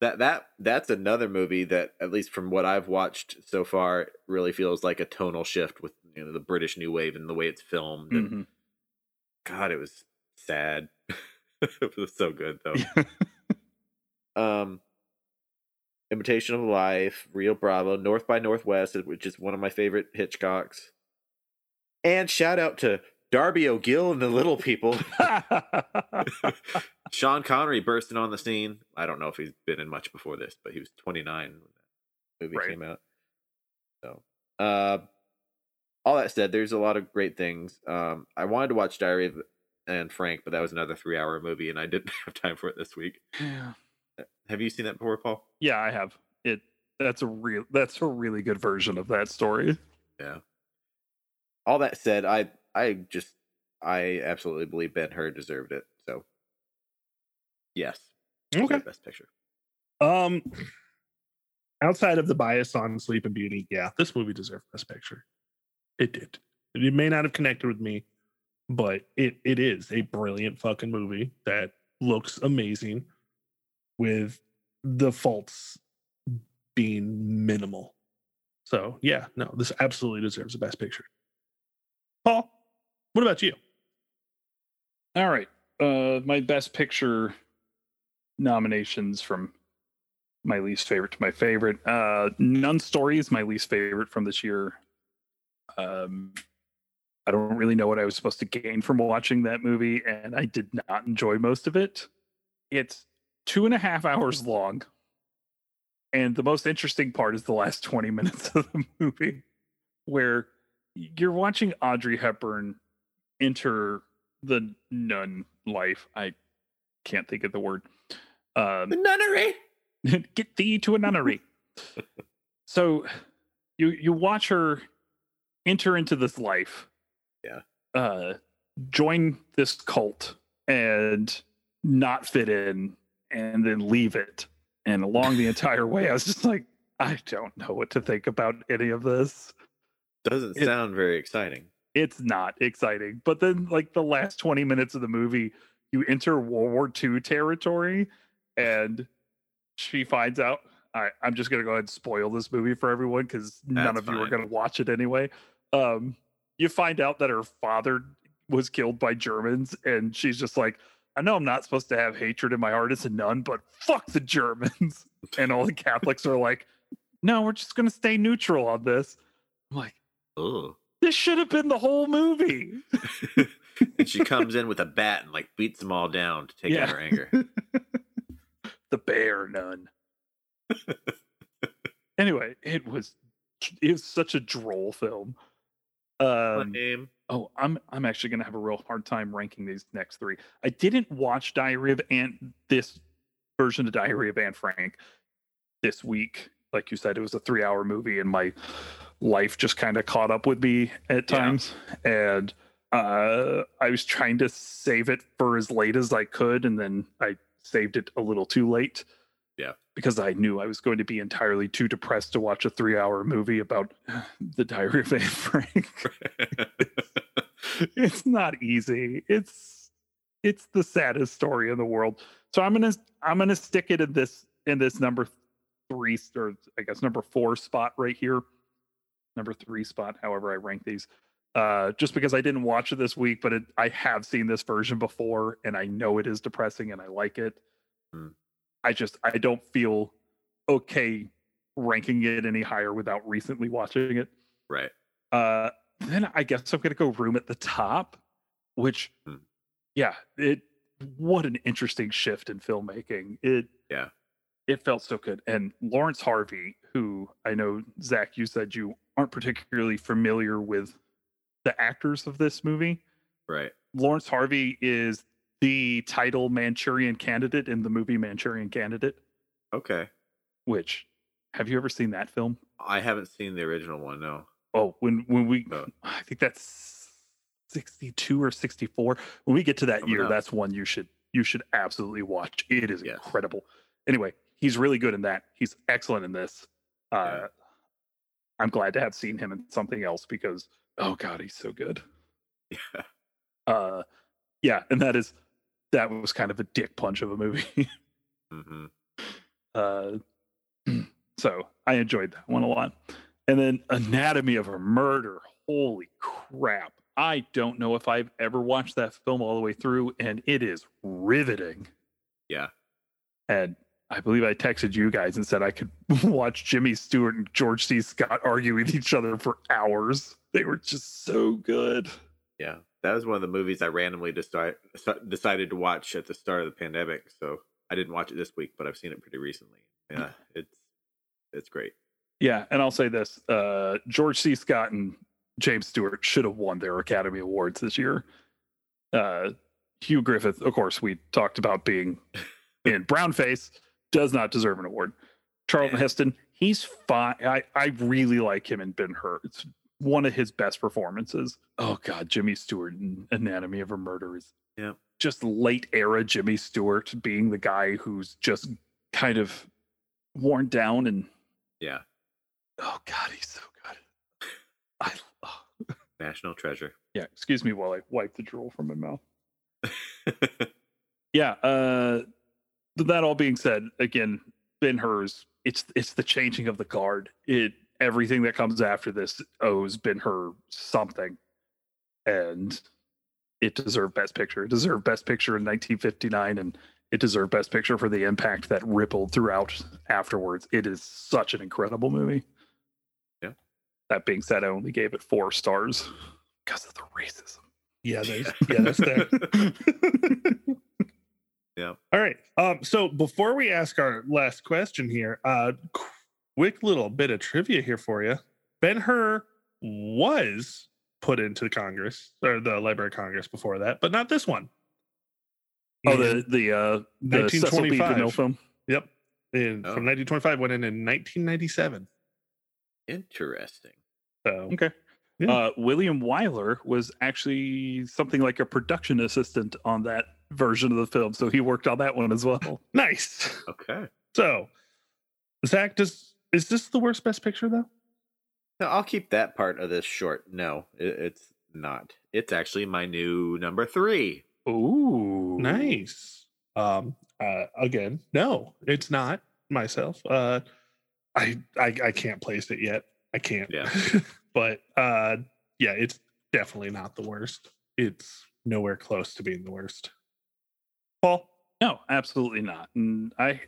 That that that's another movie that, at least from what I've watched so far, really feels like a tonal shift with you know the British New Wave and the way it's filmed. And Mhm. God, it was sad. it was so good though. um imitation of life rio bravo north by northwest which is one of my favorite hitchcocks and shout out to darby o'gill and the little people sean connery bursting on the scene i don't know if he's been in much before this but he was 29 when that movie Right. came out so uh all that said there's a lot of great things um i wanted to watch diary of anne frank but that was another three hour movie and i didn't have time for it this week yeah. have you seen that before, Paul? yeah, I have it. That's a real. That's a really good version of that story. Yeah. All that said, I I just I absolutely believe Ben Hur deserved it. So yes. Okay. Best picture. Um, outside of the bias on Sleeping Beauty, yeah, this movie deserved Best Picture. It did. It may not have connected with me, but it it is a brilliant fucking movie that looks amazing, with the faults being minimal. So yeah, no, this absolutely deserves the Best Picture. Paul, what about you? All right. Uh, my best picture nominations from my least favorite to my favorite. Uh, Nun's Story is my least favorite from this year. Um, I don't really know what I was supposed to gain from watching that movie, and I did not enjoy most of it. It's two and a half hours long. And the most interesting part is the last 20 minutes of the movie, where you're watching Audrey Hepburn enter the nun life. I can't think of the word. Um, The nunnery. get thee to a nunnery. so you you watch her enter into this life. Yeah. Uh join this cult and not fit in and then leave it. And along the entire way I was just like I don't know what to think about any of this. Doesn't It- sound very exciting. it's not exciting. But then, like the last 20 minutes of the movie, you enter World War II territory, and she finds out. I, I'm just gonna go ahead and spoil this movie for everyone because none of you are gonna watch it anyway. Um, you find out that her father was killed by Germans, and she's just like, I know I'm not supposed to have hatred in my heart as a nun, but fuck the Germans. and all the Catholics are like, no, we're just gonna stay neutral on this. I'm like, Ugh. this should have been the whole movie. and she comes in with a bat and like beats them all down to take out her anger. the bear nun. anyway, it was it was such a droll film. Um, oh, I'm I'm actually gonna have a real hard time ranking these next three. I didn't watch Diary of Anne this version of Diary of Anne Frank this week. Like you said, it was a three hour movie, and my life just kind of caught up with me at Yeah. times. And uh, I was trying to save it for as late as I could, and then I saved it a little too late. Because I knew I was going to be entirely too depressed to watch a three hour movie about the Diary of Anne Frank it's not easy. It's it's the saddest story in the world. So I'm gonna I'm gonna stick it in this in this number three or I guess number four spot right here. Number three spot, however I rank these. Uh, just because I didn't watch it this week, but it, I have seen this version before, and I know it is depressing, and I like it. Hmm. I just I don't feel okay ranking it any higher without recently watching it. right. Uh, then I guess I'm gonna go room at the top, which, Hmm. yeah, it. What an interesting shift in filmmaking. It, Yeah. it felt so good. And Laurence Harvey, who I know Zach, you said you aren't particularly familiar with the actors of this movie. Right. Laurence Harvey is the title Manchurian Candidate in the movie Manchurian Candidate. Okay. Which, have you ever seen that film? I haven't seen the original one. No. Oh, when when we, Oh. I think that's sixty-two or sixty-four. When we get to that Coming year, up. that's one you should you should absolutely watch. It is Yes. incredible. Anyway, he's really good in that. He's excellent in this. Uh, Yeah. I'm glad to have seen him in something else because oh god, he's so good. Yeah. Uh, yeah, and that is that was kind of a dick punch of a movie. hmm Uh, so I enjoyed that one a lot. And then Anatomy of a Murder. Holy crap. I don't know if I've ever watched that film all the way through, and it is riveting. Yeah. And I believe I texted you guys and said I could watch Jimmy Stewart and George C. Scott argue with each other for hours. They were just so good. Yeah. That was one of the movies I randomly decide, decided to watch at the start of the pandemic. So I didn't watch it this week, but I've seen it pretty recently. Yeah. It's it's great. Yeah, and I'll say this: uh, George C. Scott and James Stewart should have won their Academy Awards this year. Uh, Hugh Griffith, of course, we talked about being in Brownface, does not deserve an award. Charlton Heston, he's fine. I, I really like him in Ben Hur. It's one of his best performances. Oh God, Jimmy Stewart in Anatomy of a Murder is Yeah. just late era Jimmy Stewart being the guy who's just kind of worn down and Yeah. Oh God, he's so good. I oh, National treasure. yeah. Excuse me while I wipe the drool from my mouth. Yeah. Uh, that all being said, again, Ben Hur's. It's it's the changing of the guard. It everything that comes after this owes Ben Hur something, and it deserved Best Picture. It deserved Best Picture in 1959, and it deserved Best Picture for the impact that rippled throughout afterwards. It is such an incredible movie. Yeah. That being said, I only gave it four stars because of the racism. Yeah, there's, yeah, that's there. Yeah. All right. Um, so before we ask our last question here, uh, quick little bit of trivia here for you. Ben Hur was put into Congress or the Library of Congress before that, but not this one. Oh, And the the uh the 1925. Film. Yep. In, Oh. From 1925, went in in 1997. Interesting. So Okay. Yeah. Uh, William Wyler was actually something like a production assistant on that version of the film, so he worked on that one as well. nice. Okay. So, Zach, does is this the worst Best Picture though? No, I'll keep that part of this short. No, it, it's not. It's actually my new number three. Ooh. Nice. Um. Uh. Again, no, it's not myself. Uh. I I I can't place it yet. I can't. Yeah. but uh. Yeah, it's definitely not the worst. It's nowhere close to being the worst. Paul. No, absolutely not. And I,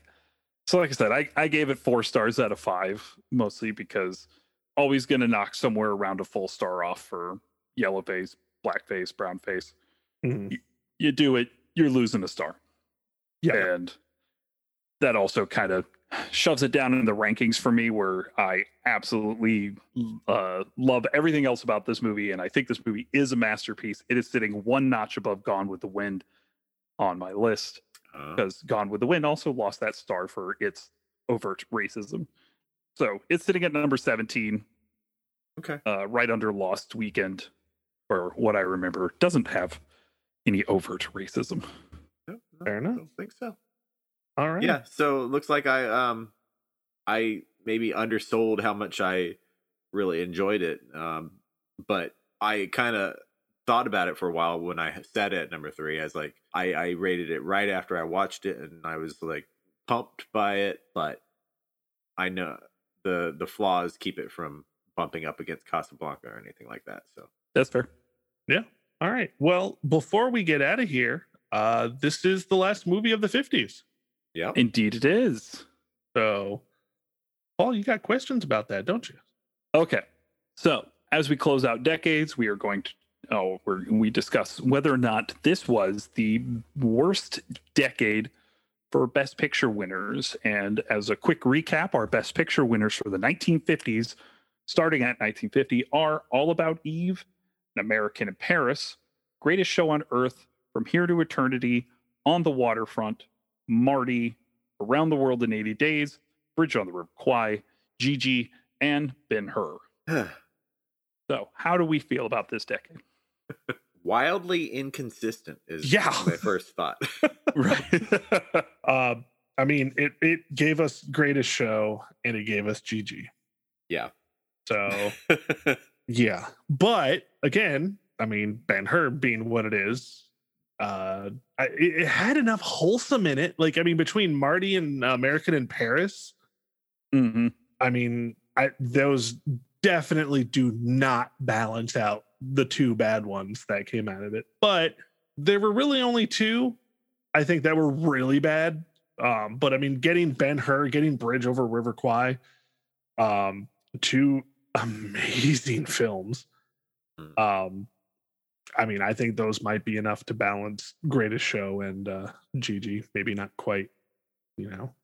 so like I said, I, I gave it four stars out of five, mostly because always going to knock somewhere around a full star off for yellow face, black face, brown face. Mhm. You do it, you're losing a star. Yeah. And that also kind of shoves it down in the rankings for me where I absolutely uh, love everything else about this movie. And I think this movie is a masterpiece. It is sitting one notch above Gone with the Wind on my list Because Gone with the Wind also lost that star for its overt racism. So it's sitting at number 17, okay. uh, right under Lost Weekend, or what I remember doesn't have any overt racism. No, no, Fair I enough. don't think so. All right. Yeah. So it looks like I um I maybe undersold how much I really enjoyed it. Um, but I kind of thought about it for a while when I sat at number three. I was like, I, I rated it right after I watched it, and I was like pumped by it. But I know the the flaws keep it from bumping up against Casablanca or anything like that. So That's fair. Yeah. All right. Well, before we get out of here, uh, this is the last movie of the 50s. yeah, Indeed, it is. So, Paul, you got questions about that, don't you? Okay. So as we close out decades, we are going to oh we're, we discuss whether or not this was the worst decade for best picture winners. And as a quick recap, our best picture winners for the 1950s, starting at 1950, are All About Eve, An American in Paris, Greatest Show on Earth, From Here to Eternity, On the Waterfront, Marty, Around the World in 80 Days, Bridge on the River Kwai, Gigi, and Ben Hur. So, how do we feel about this decade? Wildly inconsistent is Yeah. my first thought. Right. Uh, I mean, it it gave us greatest show and it gave us Gigi. yeah. So yeah, but again, I mean, Ben Hur being what it is, uh, I, it, it had enough wholesome in it. Like, I mean, between Marty and American in Paris, hmm I mean, I those definitely do not balance out the two bad ones that came out of it. But there were really only two, I think, that were really bad. Um, but I mean, getting Ben Hur, getting Bridge over River Kwai, um, two amazing films. Mm. Um, I mean, I think those might be enough to balance Greatest Show and uh, Gigi. Maybe not quite, you know,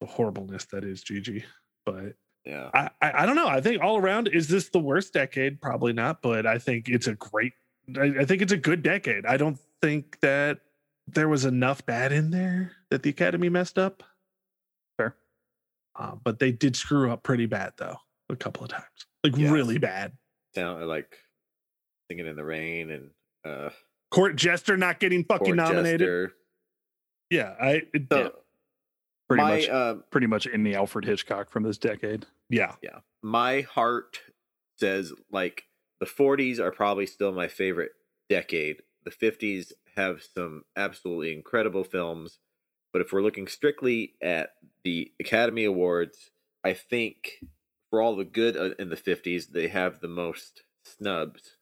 the horribleness that is Gigi, but yeah. I, I I don't know. I think all around, is this the worst decade? Probably not, but I think it's a great. I, I think it's a good decade. I don't think that there was enough bad in there that the Academy messed up. Fair. Uh, but they did screw up pretty bad though, a couple of times, like Yes. really bad. Sound like singing in the rain and uh Court Jester not getting fucking Court nominated. Jester. Yeah, I it, So yeah, Pretty my much, uh, pretty much in the Alfred Hitchcock from this decade. Yeah, yeah, my heart says like the 40s are probably still my favorite decade. The 50s have some absolutely incredible films, but if we're looking strictly at the Academy Awards, I think for all the good uh, in the 50s, they have the most snubs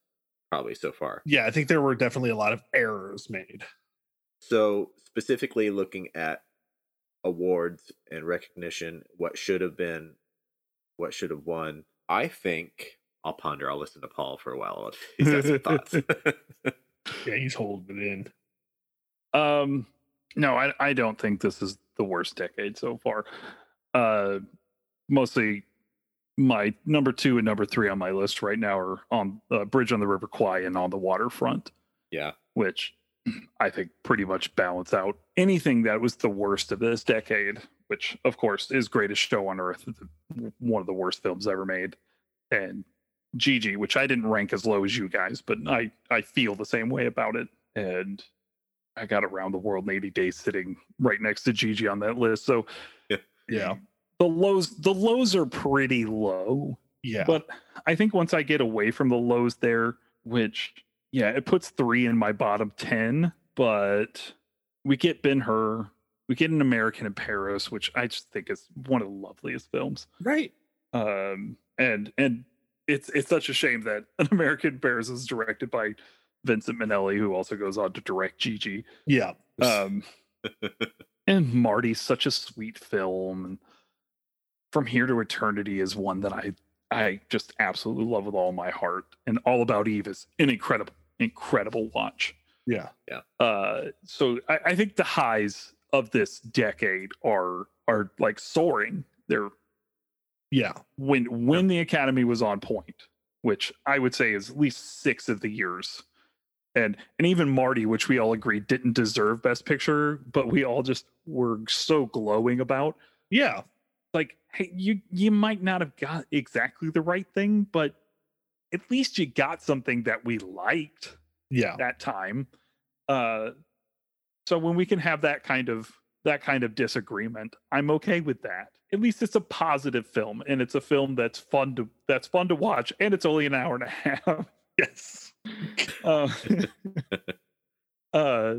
probably so far. yeah. I think there were definitely a lot of errors made. So, specifically looking at awards and recognition, what should have been, what should have won, I think I'll ponder. I'll listen to Paul for a while. He's got some thoughts. Yeah, he's holding it in. Um, no, I, I don't think this is the worst decade so far. Uh, mostly my number two and number three on my list right now are on uh, Bridge on the River Kwai and on the waterfront, yeah. which I think pretty much balance out anything that was the worst of this decade, which of course is Greatest Show on Earth, one of the worst films ever made, and Gigi, which I didn't rank as low as you guys, but I I feel the same way about it, and I got Around the World in 80 Days sitting right next to Gigi on that list. So Yeah, the lows the lows are pretty low, yeah, but I think once I get away from the lows there, which yeah, it puts three in my bottom ten, but we get Ben Hur, we get an American in Paris, which I just think is one of the loveliest films. Right. Um, and and it's it's such a shame that an American in Paris is directed by Vincent Minnelli, who also goes on to direct Gigi. Yeah. Um, and Marty's such a sweet film, and From Here to Eternity is one that I I just absolutely love with all my heart, and All About Eve is an incredible incredible watch. yeah. Yeah. Uh, so I, I think the highs of this decade are are like soaring. They're Yeah. when when the academy was on point which i would say is at least six of the years and and even marty which we all agreed didn't deserve best picture but we all just were so glowing about Yeah. like hey you you might not have got exactly the right thing but at least you got something that we liked Yeah. that time uh so when we can have that kind of that kind of disagreement i'm okay with that at least it's a positive film and it's a film that's fun to that's fun to watch and it's only an hour and a half Yes. uh, uh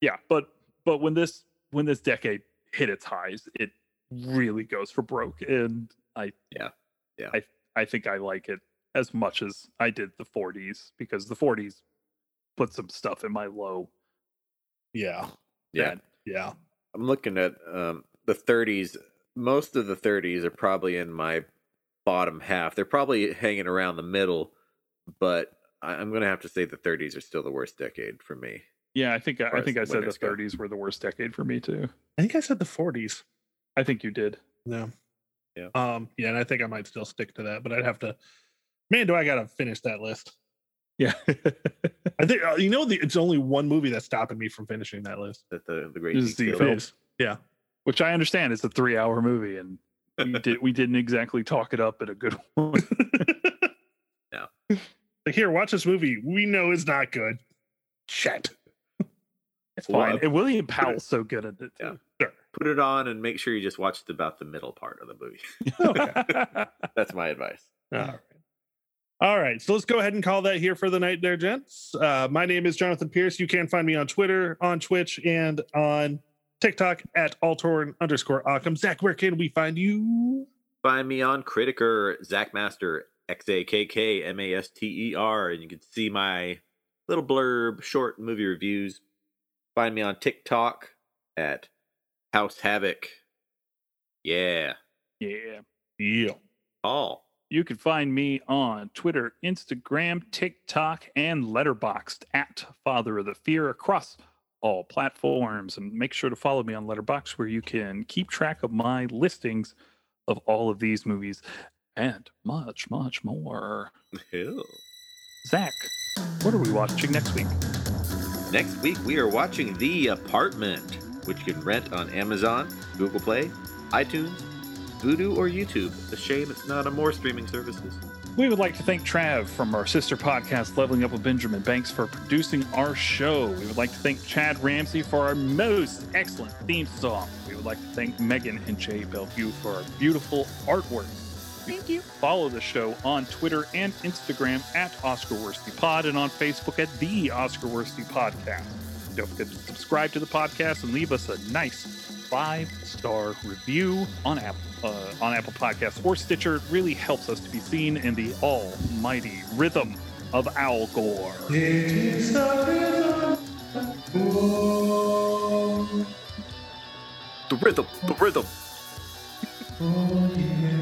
yeah but but when this when this decade hit its highs it really goes for broke and i Yeah. Yeah. i i think i like it as much as i did the 40s because the 40s put some stuff in my low Yeah. Yeah. that- Yeah. I'm looking at um, the 30s. Most of the 30s are probably in my bottom half. They're probably hanging around the middle, but I, I'm going to have to say the 30s are still the worst decade for me. yeah i think i, far I as think i said the winners go. 30s were the worst decade for me too I think I said the 40s. i think you did Yeah. Yeah. Um, yeah, and I think I might still stick to that, but I'd have to man, do I gotta finish that list. Yeah I think uh, you know the it's only one movie that's stopping me from finishing that list. That the the great Ziegfeld. Yeah. which i understand is a three hour movie and we did we didn't exactly talk it up in a good one No. Like, here, watch this movie. We know it's not good. Shit. it's fine uh, and william powell's so good at it Yeah. Sure. Put it on and make sure you just watched about the middle part of the movie. That's my advice. All right. All right. So let's go ahead and call that here for the night there, gents. Uh, my name is Jonathan Pierce. You can find me on Twitter, on Twitch, and on TikTok at Altorn underscore Occam. Zach, where can we find you? Find me on Criticker, Zach Master, X A K K M A S T E R, and you can see my little blurb, short movie reviews. Find me on TikTok at House Havoc. Yeah. yeah Yeah. All. You can find me on Twitter, Instagram, TikTok, and Letterboxd at Father of the Fear across all platforms. And make sure to follow me on Letterboxd where you can keep track of my listings of all of these movies and much, much more. Ew. Zach, what are we watching next week? Next week, we are watching The Apartment, which you can rent on Amazon, Google Play, iTunes, Vudu, or YouTube. A shame it's not on more streaming services. We would like to thank Trav from our sister podcast, Leveling Up with Benjamin Banks, for producing our show. We would like to thank Chad Ramsey for our most excellent theme song. We would like to thank Megan and Jay Bellevue for our beautiful artwork. Thank you. Follow the show on Twitter and Instagram at Oscar Worsty Pod and on Facebook at The Oscar Worsty Podcast. Don't forget to subscribe to the podcast and leave us a nice five star review on Apple uh, on Apple Podcasts or Stitcher. It really helps us to be seen in the almighty rhythm of Al Gore. The rhythm, the rhythm. The rhythm. Oh yeah.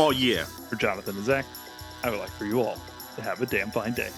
Oh, yeah. For Jonathan and Zach, I would like for you all to have a damn fine day.